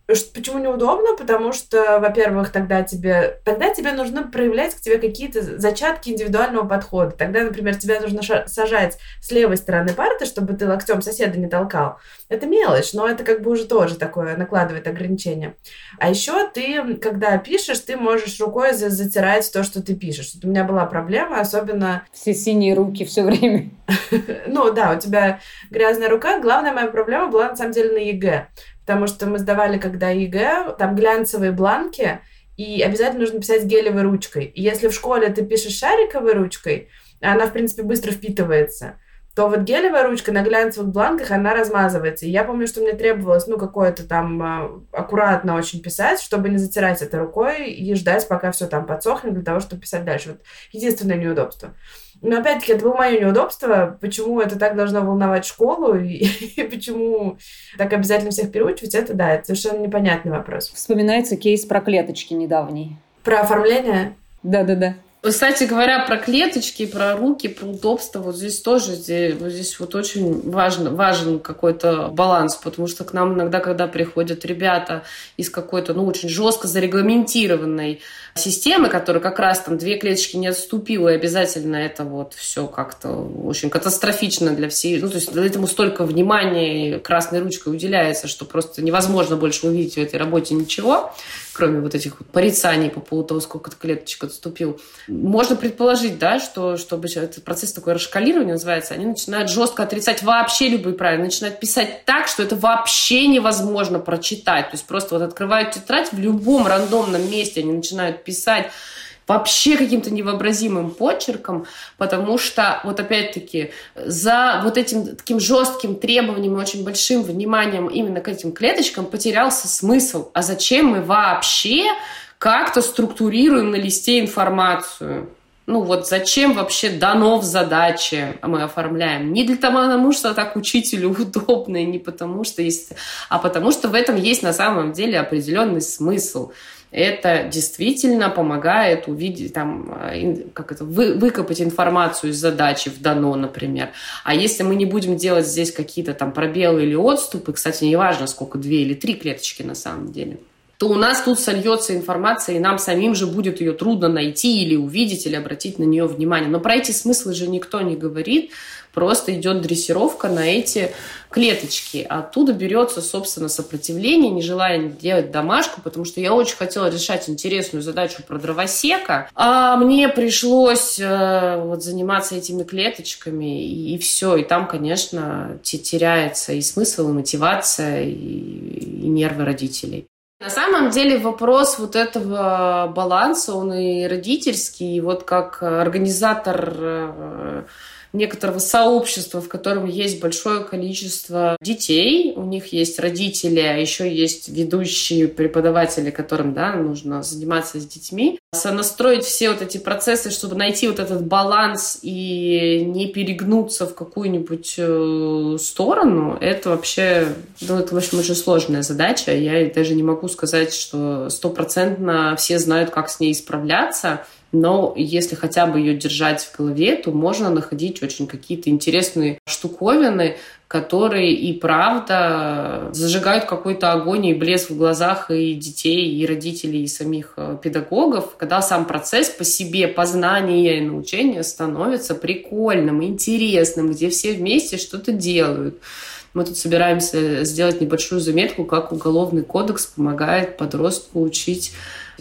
Почему неудобно? Потому что, во-первых, тогда тебе, тогда тебе нужно проявлять к тебе какие-то зачатки индивидуального подхода. Тогда, например, тебе нужно сажать с левой стороны парты, чтобы ты локтем соседа не толкал. Это мелочь, но это как бы уже тоже такое накладывает ограничение. А еще ты, когда пишешь, ты можешь рукой затирать то, что ты пишешь. у меня была проблема, особенно... Все синие руки все время. Ну да, у тебя грязная рука. Главная моя проблема была на самом деле на ЕГЭ потому что мы сдавали, когда ЕГЭ, там глянцевые бланки, и обязательно нужно писать гелевой ручкой. И если в школе ты пишешь шариковой ручкой, она, в принципе, быстро впитывается, то вот гелевая ручка на глянцевых бланках, она размазывается. И я помню, что мне требовалось, ну, какое-то там а, аккуратно очень писать, чтобы не затирать это рукой и ждать, пока все там подсохнет для того, чтобы писать дальше. Вот единственное неудобство. Но опять-таки это было мое неудобство. Почему это так должно волновать школу и, и почему так обязательно всех переучивать, это да, это совершенно непонятный вопрос. Вспоминается кейс про клеточки недавний. Про оформление? Да-да-да. Кстати говоря, про клеточки, про руки, про удобство, вот здесь тоже, здесь, вот здесь вот очень важно, важен какой-то баланс, потому что к нам иногда, когда приходят ребята из какой-то, ну, очень жестко зарегламентированной системы, которая как раз там две клеточки не отступила, и обязательно это вот все как-то очень катастрофично для всей, ну, то есть этому столько внимания красной ручкой уделяется, что просто невозможно больше увидеть в этой работе ничего, кроме вот этих вот порицаний по поводу того, сколько клеточек отступил. Можно предположить, да, что чтобы этот процесс такой расшкалирования называется, они начинают жестко отрицать вообще любые правила, начинают писать так, что это вообще невозможно прочитать. То есть просто вот открывают тетрадь в любом рандомном месте, они начинают писать вообще каким-то невообразимым почерком, потому что, вот опять-таки, за вот этим таким жестким требованием и очень большим вниманием именно к этим клеточкам потерялся смысл. А зачем мы вообще как-то структурируем на листе информацию? Ну вот зачем вообще дано в задаче мы оформляем? Не для того, потому что так учителю удобно, и не потому что есть, а потому что в этом есть на самом деле определенный смысл это действительно помогает увидеть, там, э, как это, вы, выкопать информацию из задачи в дано, например. А если мы не будем делать здесь какие-то там пробелы или отступы, кстати, неважно, сколько, две или три клеточки на самом деле, то у нас тут сольется информация, и нам самим же будет ее трудно найти или увидеть, или обратить на нее внимание. Но про эти смыслы же никто не говорит, просто идет дрессировка на эти клеточки. Оттуда берется, собственно, сопротивление, нежелание делать домашку, потому что я очень хотела решать интересную задачу про дровосека, а мне пришлось э, вот заниматься этими клеточками, и, и все. И там, конечно, теряется и смысл, и мотивация, и, и нервы родителей. На самом деле вопрос вот этого баланса, он и родительский, и вот как организатор э, некоторого сообщества, в котором есть большое количество детей, у них есть родители, а еще есть ведущие преподаватели, которым да, нужно заниматься с детьми. Сонастроить все вот эти процессы, чтобы найти вот этот баланс и не перегнуться в какую-нибудь э, сторону, это вообще, ну, это, в общем, очень сложная задача. Я даже не могу сказать, что стопроцентно все знают, как с ней справляться но если хотя бы ее держать в голове, то можно находить очень какие-то интересные штуковины, которые и правда зажигают какой-то огонь и блеск в глазах и детей, и родителей, и самих э, педагогов, когда сам процесс по себе познания и научения становится прикольным, интересным, где все вместе что-то делают. Мы тут собираемся сделать небольшую заметку, как уголовный кодекс помогает подростку учить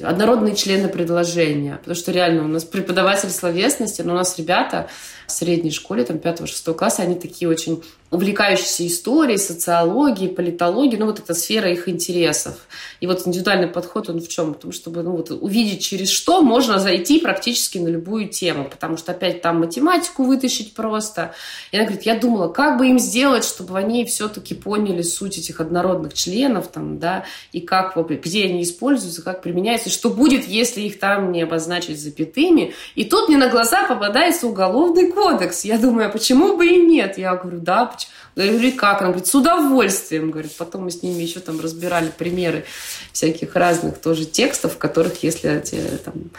однородные члены предложения. Потому что реально у нас преподаватель словесности, но у нас ребята в средней школе, там 5-6 класса, они такие очень увлекающиеся историей, социологией, политологией, ну вот эта сфера их интересов. И вот индивидуальный подход, он в чем? Потому чтобы ну, вот, увидеть, через что можно зайти практически на любую тему. Потому что опять там математику вытащить просто. И она говорит, я думала, как бы им сделать, чтобы они все-таки поняли суть этих однородных членов, там, да, и как, где они используются, как применяются, что будет, если их там не обозначить запятыми. И тут мне на глаза попадается уголовный кодекс. Я думаю, а почему бы и нет? Я говорю, да, почему? Я говорю, как? Она говорит, с удовольствием. Говорит, потом мы с ними еще там разбирали примеры всяких разных тоже текстов, в которых, если тебе там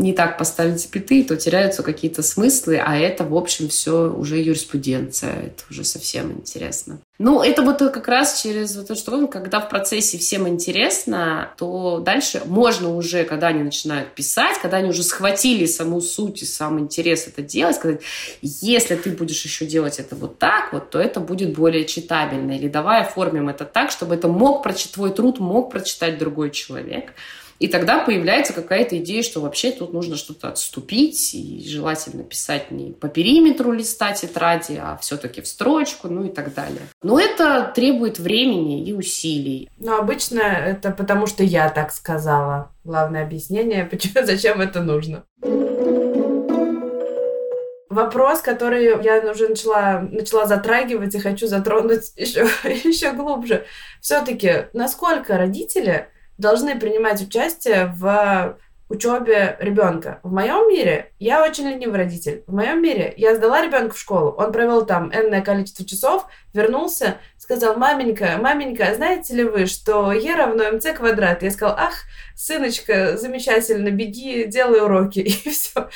не так поставить запятые, то теряются какие-то смыслы, а это, в общем, все уже юриспруденция. Это уже совсем интересно. Ну, это вот как раз через эту штуку, когда в процессе всем интересно, то дальше можно уже, когда они начинают писать, когда они уже схватили саму суть и сам интерес это делать, сказать, если ты будешь еще делать это вот так вот, то это будет более читабельно. Или давай оформим это так, чтобы это мог прочитать, твой труд мог прочитать другой человек. И тогда появляется какая-то идея, что вообще тут нужно что-то отступить, и желательно писать не по периметру листа тетради, а все-таки в строчку, ну и так далее. Но это требует времени и усилий. Но обычно это потому, что я так сказала. Главное объяснение, почему, зачем это нужно. Вопрос, который я уже начала, начала затрагивать и хочу затронуть еще, еще глубже. Все-таки, насколько родители должны принимать участие в учебе ребенка. В моем мире я очень ленивый родитель. В моем мире я сдала ребенка в школу, он провел там энное количество часов, вернулся, сказал, маменька, маменька, знаете ли вы, что Е равно МЦ квадрат? Я сказала, ах, сыночка, замечательно, беги, делай уроки, и все.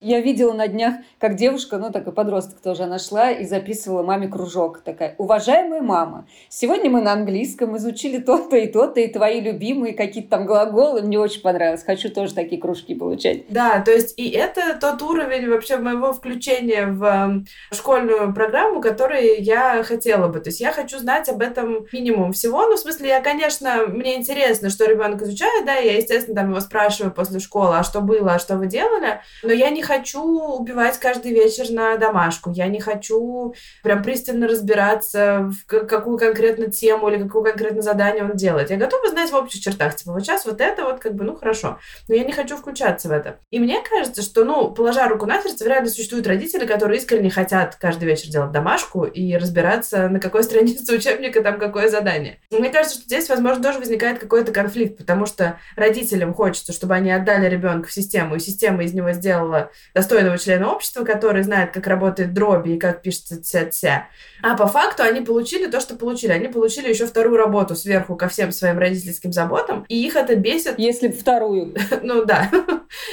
Я видела на днях, как девушка, ну такой подросток тоже, она шла и записывала маме кружок. Такая, уважаемая мама, сегодня мы на английском изучили то-то и то-то, и твои любимые какие-то там глаголы. Мне очень понравилось. Хочу тоже такие кружки получать. Да, то есть и это тот уровень вообще моего включения в эм, школьную программу, который я хотела бы. То есть я хочу знать об этом минимум всего. Ну, в смысле, я, конечно, мне интересно, что ребенок изучает, да, я, естественно, там его спрашиваю после школы, а что было, а что вы делали, но я не хочу убивать каждый вечер на домашку. Я не хочу прям пристально разбираться, в какую конкретно тему или какое конкретно задание он делает. Я готова знать в общих чертах. Типа, вот сейчас вот это вот как бы, ну, хорошо. Но я не хочу включаться в это. И мне кажется, что, ну, положа руку на сердце, вряд ли существуют родители, которые искренне хотят каждый вечер делать домашку и разбираться, на какой странице учебника там какое задание. Мне кажется, что здесь, возможно, тоже возникает какой-то конфликт, потому что родителям хочется, чтобы они отдали ребенка в систему, и система из него сделала достойного члена общества, который знает, как работает дроби и как пишется тся-тся. А по факту они получили то, что получили. Они получили еще вторую работу сверху ко всем своим родительским заботам, и их это бесит. Если вторую. ну да.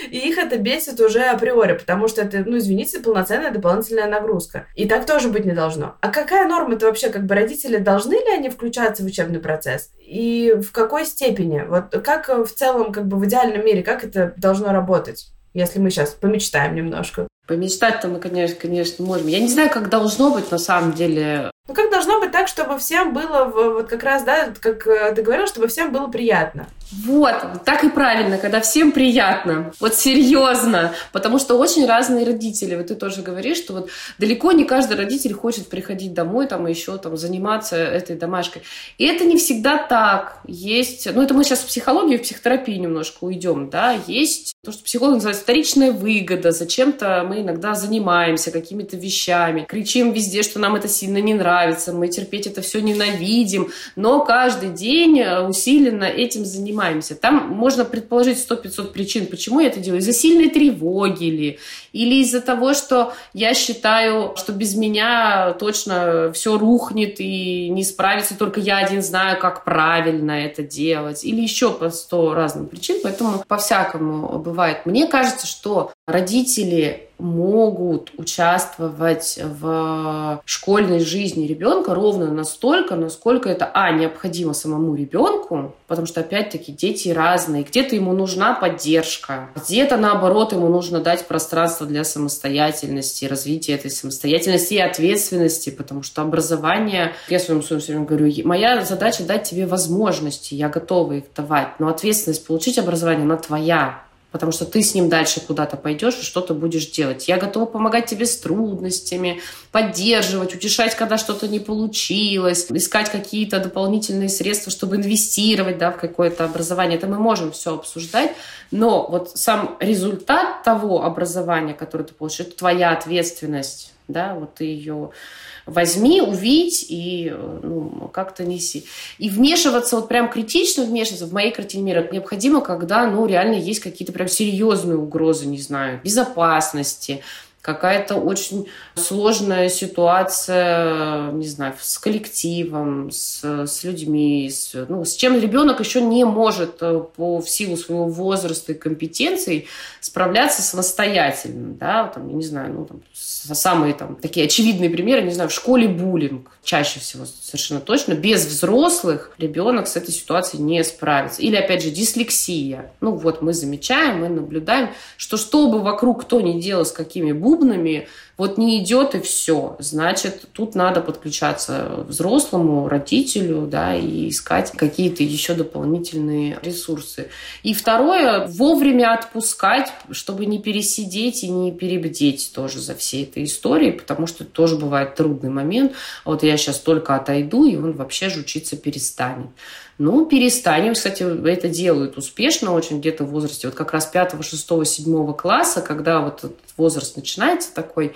и их это бесит уже априори, потому что это, ну извините, полноценная дополнительная нагрузка. И так тоже быть не должно. А какая норма это вообще, как бы родители должны ли они включаться в учебный процесс? И в какой степени? Вот как в целом, как бы в идеальном мире, как это должно работать? Если мы сейчас помечтаем немножко. Помечтать-то мы, конечно, конечно, можем. Я не знаю, как должно быть на самом деле. Ну, как должно быть так, чтобы всем было, вот как раз, да, как э, ты говорил, чтобы всем было приятно. Вот, так и правильно, когда всем приятно. Вот серьезно. Потому что очень разные родители. Вот ты тоже говоришь, что вот далеко не каждый родитель хочет приходить домой там и еще там заниматься этой домашкой. И это не всегда так. Есть, ну это мы сейчас в психологию, в психотерапию немножко уйдем, да, есть то, что психолог называет вторичная выгода. Зачем-то мы иногда занимаемся какими-то вещами, кричим везде, что нам это сильно не нравится, мы терпеть это все ненавидим, но каждый день усиленно этим занимаемся. Там можно предположить 100-500 причин, почему я это делаю. Из-за сильной тревоги ли, или из-за того, что я считаю, что без меня точно все рухнет и не справится, только я один знаю, как правильно это делать, или еще по 100 разным причин, поэтому по-всякому бывает. Мне кажется, что родители могут участвовать в школьной жизни ребенка ровно настолько, насколько это, а, необходимо самому ребенку, потому что, опять-таки, дети разные. Где-то ему нужна поддержка, где-то, наоборот, ему нужно дать пространство для самостоятельности, развития этой самостоятельности и ответственности, потому что образование, я своему сыну все время говорю, моя задача дать тебе возможности, я готова их давать, но ответственность получить образование, она твоя, потому что ты с ним дальше куда-то пойдешь и что-то будешь делать. Я готова помогать тебе с трудностями, поддерживать, утешать, когда что-то не получилось, искать какие-то дополнительные средства, чтобы инвестировать да, в какое-то образование. Это мы можем все обсуждать, но вот сам результат того образования, которое ты получишь, это твоя ответственность, да, вот ты ее возьми, увидь и ну, как-то неси. И вмешиваться, вот прям критично вмешиваться в моей картине мира необходимо, когда, ну, реально есть какие-то прям серьезные угрозы, не знаю, безопасности, какая-то очень сложная ситуация, не знаю, с коллективом, с, с людьми, с, ну, с чем ребенок еще не может э, по в силу своего возраста и компетенций справляться самостоятельно, да, там, я не знаю, ну, там, самые там такие очевидные примеры, не знаю, в школе буллинг чаще всего совершенно точно, без взрослых ребенок с этой ситуацией не справится. Или, опять же, дислексия. Ну вот мы замечаем, мы наблюдаем, что что бы вокруг кто ни делал с какими бубнами, клубными, вот не идет и все. Значит, тут надо подключаться взрослому, родителю, да, и искать какие-то еще дополнительные ресурсы. И второе, вовремя отпускать, чтобы не пересидеть и не перебдеть тоже за всей этой историей, потому что тоже бывает трудный момент. Вот я сейчас только отойду, и он вообще же учиться перестанет. Ну, перестанем. Кстати, это делают успешно очень где-то в возрасте вот как раз 5, 6, 7 класса, когда вот этот возраст начинается такой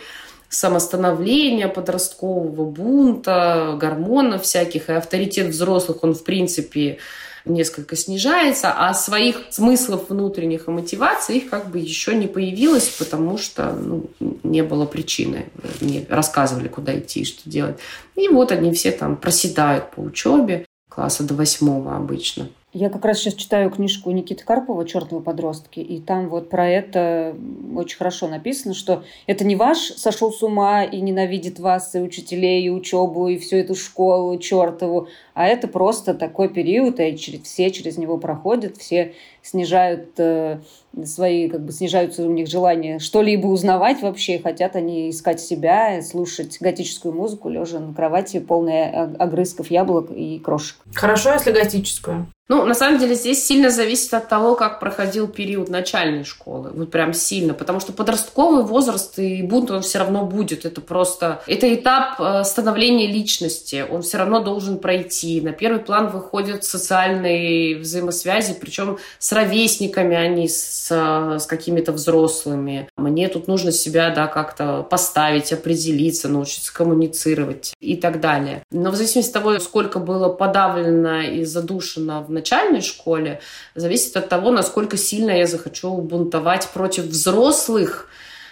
самостановления подросткового бунта, гормонов всяких, и авторитет взрослых, он, в принципе, несколько снижается, а своих смыслов внутренних и мотиваций их как бы еще не появилось, потому что ну, не было причины. Не рассказывали, куда идти и что делать. И вот они все там проседают по учебе класса до восьмого обычно. Я как раз сейчас читаю книжку Никиты Карпова «Чертовы подростки», и там вот про это очень хорошо написано, что это не ваш сошел с ума и ненавидит вас, и учителей, и учебу, и всю эту школу чертову, а это просто такой период, и все через него проходят, все снижают э, свои, как бы снижаются у них желания что-либо узнавать вообще, хотят они искать себя, слушать готическую музыку, лежа на кровати, полная огрызков яблок и крошек. Хорошо, если готическую. Ну, на самом деле, здесь сильно зависит от того, как проходил период начальной школы. Вот прям сильно. Потому что подростковый возраст и бунт, он все равно будет. Это просто... Это этап э, становления личности. Он все равно должен пройти. На первый план выходят социальные взаимосвязи, причем с ровесниками, а не с, с какими-то взрослыми. Мне тут нужно себя, да, как-то поставить, определиться, научиться коммуницировать и так далее. Но в зависимости от того, сколько было подавлено и задушено в начальной школе, зависит от того, насколько сильно я захочу бунтовать против взрослых,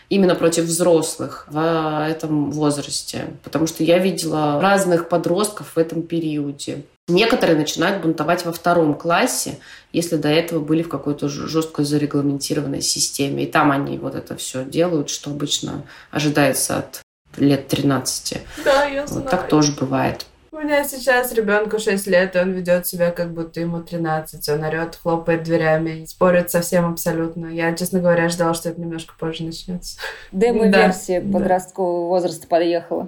именно против взрослых в этом возрасте. Потому что я видела разных подростков в этом периоде. Некоторые начинают бунтовать во втором классе, если до этого были в какой-то жестко зарегламентированной системе. И там они вот это все делают, что обычно ожидается от лет 13. Да, я знаю. Вот так тоже бывает. У меня сейчас ребенку 6 лет, и он ведет себя, как будто ему 13. Он орет, хлопает дверями, спорит со всем абсолютно. Я, честно говоря, ждала, что это немножко позже начнется. Демо-версия да, подросткового да. возраста подъехала.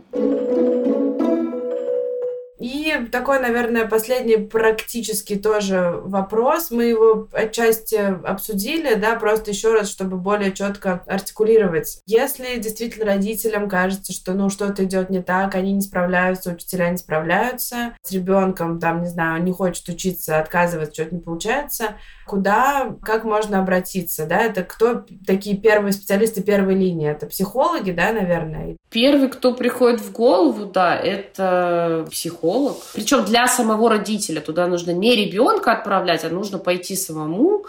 И такой, наверное, последний практически тоже вопрос. Мы его отчасти обсудили, да, просто еще раз, чтобы более четко артикулировать. Если действительно родителям кажется, что ну что-то идет не так, они не справляются, учителя не справляются, с ребенком, там, не знаю, не хочет учиться, отказывает, что-то не получается, куда, как можно обратиться, да, это кто такие первые специалисты первой линии? Это психологи, да, наверное? Первый, кто приходит в голову, да, это психолог. Причем для самого родителя. Туда нужно не ребенка отправлять, а нужно пойти самому,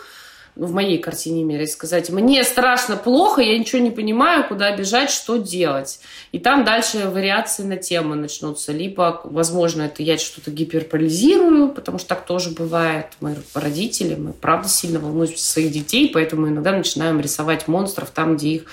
в моей картине мира, и сказать, мне страшно плохо, я ничего не понимаю, куда бежать, что делать. И там дальше вариации на тему начнутся. Либо, возможно, это я что-то гиперполизирую, потому что так тоже бывает. Мы родители, мы правда сильно волнуемся за своих детей, поэтому иногда начинаем рисовать монстров там, где их,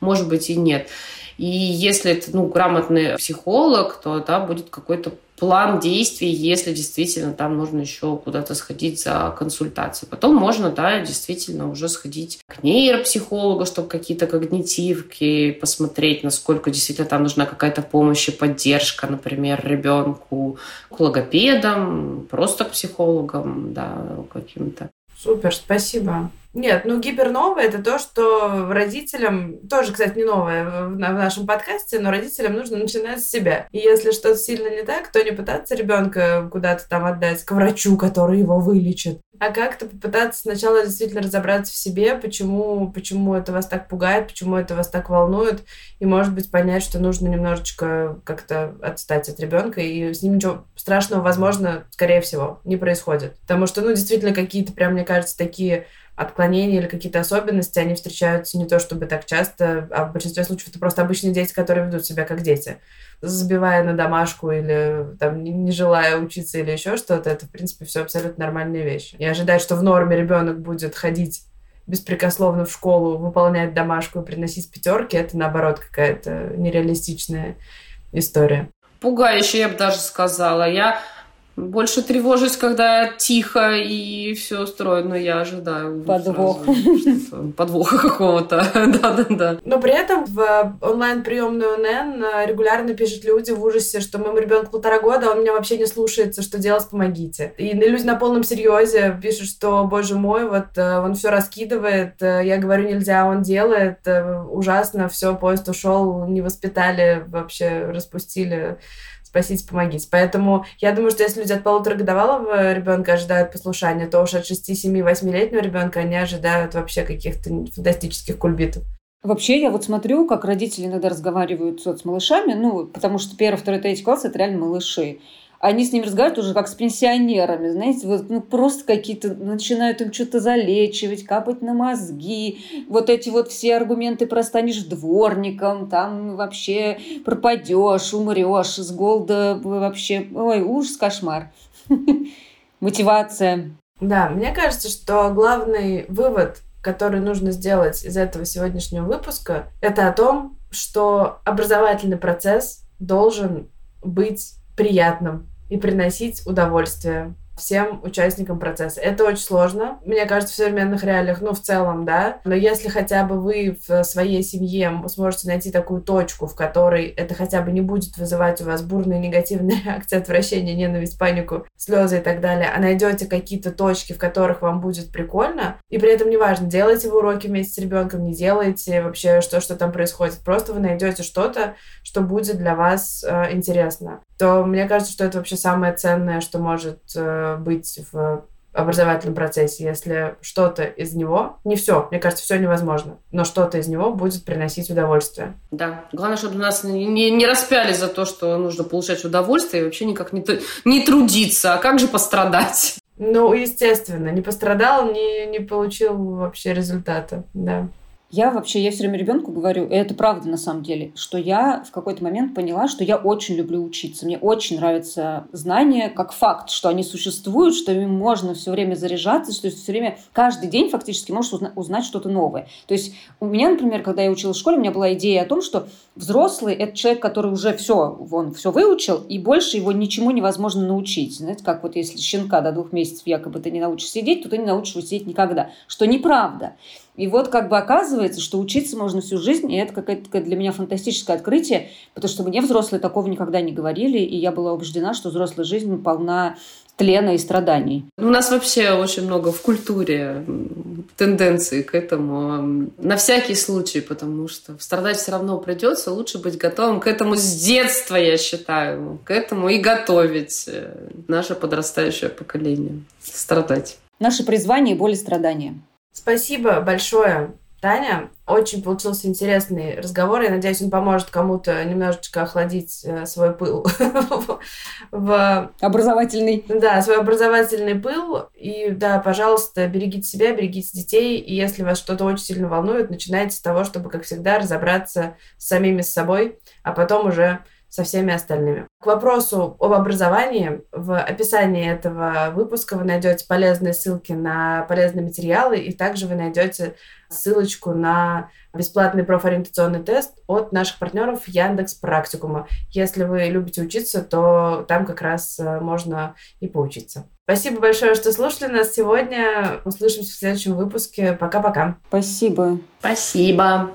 может быть, и нет. И если это ну, грамотный психолог, то да, будет какой-то план действий, если действительно там нужно еще куда-то сходить за консультацией. Потом можно, да, действительно уже сходить к нейропсихологу, чтобы какие-то когнитивки посмотреть, насколько действительно там нужна какая-то помощь и поддержка, например, ребенку, к логопедам, просто к психологам, да, каким-то. Супер, спасибо. Нет, ну гиперновое это то, что родителям, тоже, кстати, не новое в нашем подкасте, но родителям нужно начинать с себя. И если что-то сильно не так, то не пытаться ребенка куда-то там отдать к врачу, который его вылечит, а как-то попытаться сначала действительно разобраться в себе, почему, почему это вас так пугает, почему это вас так волнует, и, может быть, понять, что нужно немножечко как-то отстать от ребенка, и с ним ничего страшного, возможно, скорее всего, не происходит. Потому что, ну, действительно, какие-то прям, мне кажется, такие отклонения или какие-то особенности, они встречаются не то чтобы так часто, а в большинстве случаев это просто обычные дети, которые ведут себя как дети. Забивая на домашку или там, не желая учиться или еще что-то, это, в принципе, все абсолютно нормальные вещи. И ожидать, что в норме ребенок будет ходить беспрекословно в школу, выполнять домашку и приносить пятерки, это, наоборот, какая-то нереалистичная история. Пугающе, я бы даже сказала. Я больше тревожусь, когда тихо и все устроено. Я ожидаю подвох. Подвоха какого-то. Да-да-да. Но при этом в онлайн-приемную НН регулярно пишут люди в ужасе, что моему ребенку полтора года, он меня вообще не слушается, что делать, помогите. И люди на полном серьезе пишут, что, боже мой, вот э, он все раскидывает, э, я говорю, нельзя, он делает, э, ужасно, все, поезд ушел, не воспитали, вообще распустили спасите, помогите. Поэтому я думаю, что если люди от полуторагодовалого ребенка ожидают послушания, то уж от 6, 7, 8-летнего ребенка они ожидают вообще каких-то фантастических кульбитов. Вообще, я вот смотрю, как родители иногда разговаривают с малышами, ну, потому что первый, второй, третий класс – это реально малыши. Они с ними разговаривают уже как с пенсионерами, знаете, вот ну, просто какие-то начинают им что-то залечивать, капать на мозги, вот эти вот все аргументы про станешь дворником, там вообще пропадешь, умрешь, с голода вообще, ой, ужас, кошмар. Мотивация. Да, мне кажется, что главный вывод, который нужно сделать из этого сегодняшнего выпуска, это о том, что образовательный процесс должен быть приятным и приносить удовольствие всем участникам процесса. Это очень сложно, мне кажется, в современных реалиях, ну, в целом, да. Но если хотя бы вы в своей семье сможете найти такую точку, в которой это хотя бы не будет вызывать у вас бурные негативные реакции, отвращение, ненависть, панику, слезы и так далее, а найдете какие-то точки, в которых вам будет прикольно, и при этом неважно, делаете вы уроки вместе с ребенком, не делаете вообще, что, что там происходит, просто вы найдете что-то, что будет для вас э, интересно, то мне кажется, что это вообще самое ценное, что может э, быть в образовательном процессе, если что-то из него, не все, мне кажется, все невозможно, но что-то из него будет приносить удовольствие. Да, главное, чтобы нас не, не распяли за то, что нужно получать удовольствие и вообще никак не, не трудиться, а как же пострадать? Ну, естественно, не пострадал, не, не получил вообще результата, да. Я вообще, я все время ребенку говорю, и это правда на самом деле, что я в какой-то момент поняла, что я очень люблю учиться. Мне очень нравятся знания как факт, что они существуют, что ими можно все время заряжаться, что все время, каждый день фактически можешь узна- узнать что-то новое. То есть у меня, например, когда я училась в школе, у меня была идея о том, что взрослый – это человек, который уже все, он все выучил, и больше его ничему невозможно научить. Знаете, как вот если щенка до двух месяцев якобы ты не научишь сидеть, то ты не научишь его сидеть никогда. Что неправда. И вот как бы оказывается, что учиться можно всю жизнь, и это какое-то для меня фантастическое открытие, потому что мне взрослые такого никогда не говорили, и я была убеждена, что взрослая жизнь полна тлена и страданий. У нас вообще очень много в культуре тенденций к этому. На всякий случай, потому что страдать все равно придется, лучше быть готовым к этому с детства, я считаю. К этому и готовить э, наше подрастающее поколение. Страдать. Наше призвание – боль и страдания. Спасибо большое, Таня. Очень получился интересный разговор. Я надеюсь, он поможет кому-то немножечко охладить э, свой пыл. в... Образовательный. Да, свой образовательный пыл. И да, пожалуйста, берегите себя, берегите детей. И если вас что-то очень сильно волнует, начинайте с того, чтобы, как всегда, разобраться с самими с собой, а потом уже со всеми остальными. К вопросу об образовании в описании этого выпуска вы найдете полезные ссылки на полезные материалы, и также вы найдете ссылочку на бесплатный профориентационный тест от наших партнеров Яндекс Практикума. Если вы любите учиться, то там как раз э, можно и поучиться. Спасибо большое, что слушали нас сегодня. Услышимся в следующем выпуске. Пока-пока. Спасибо. Спасибо.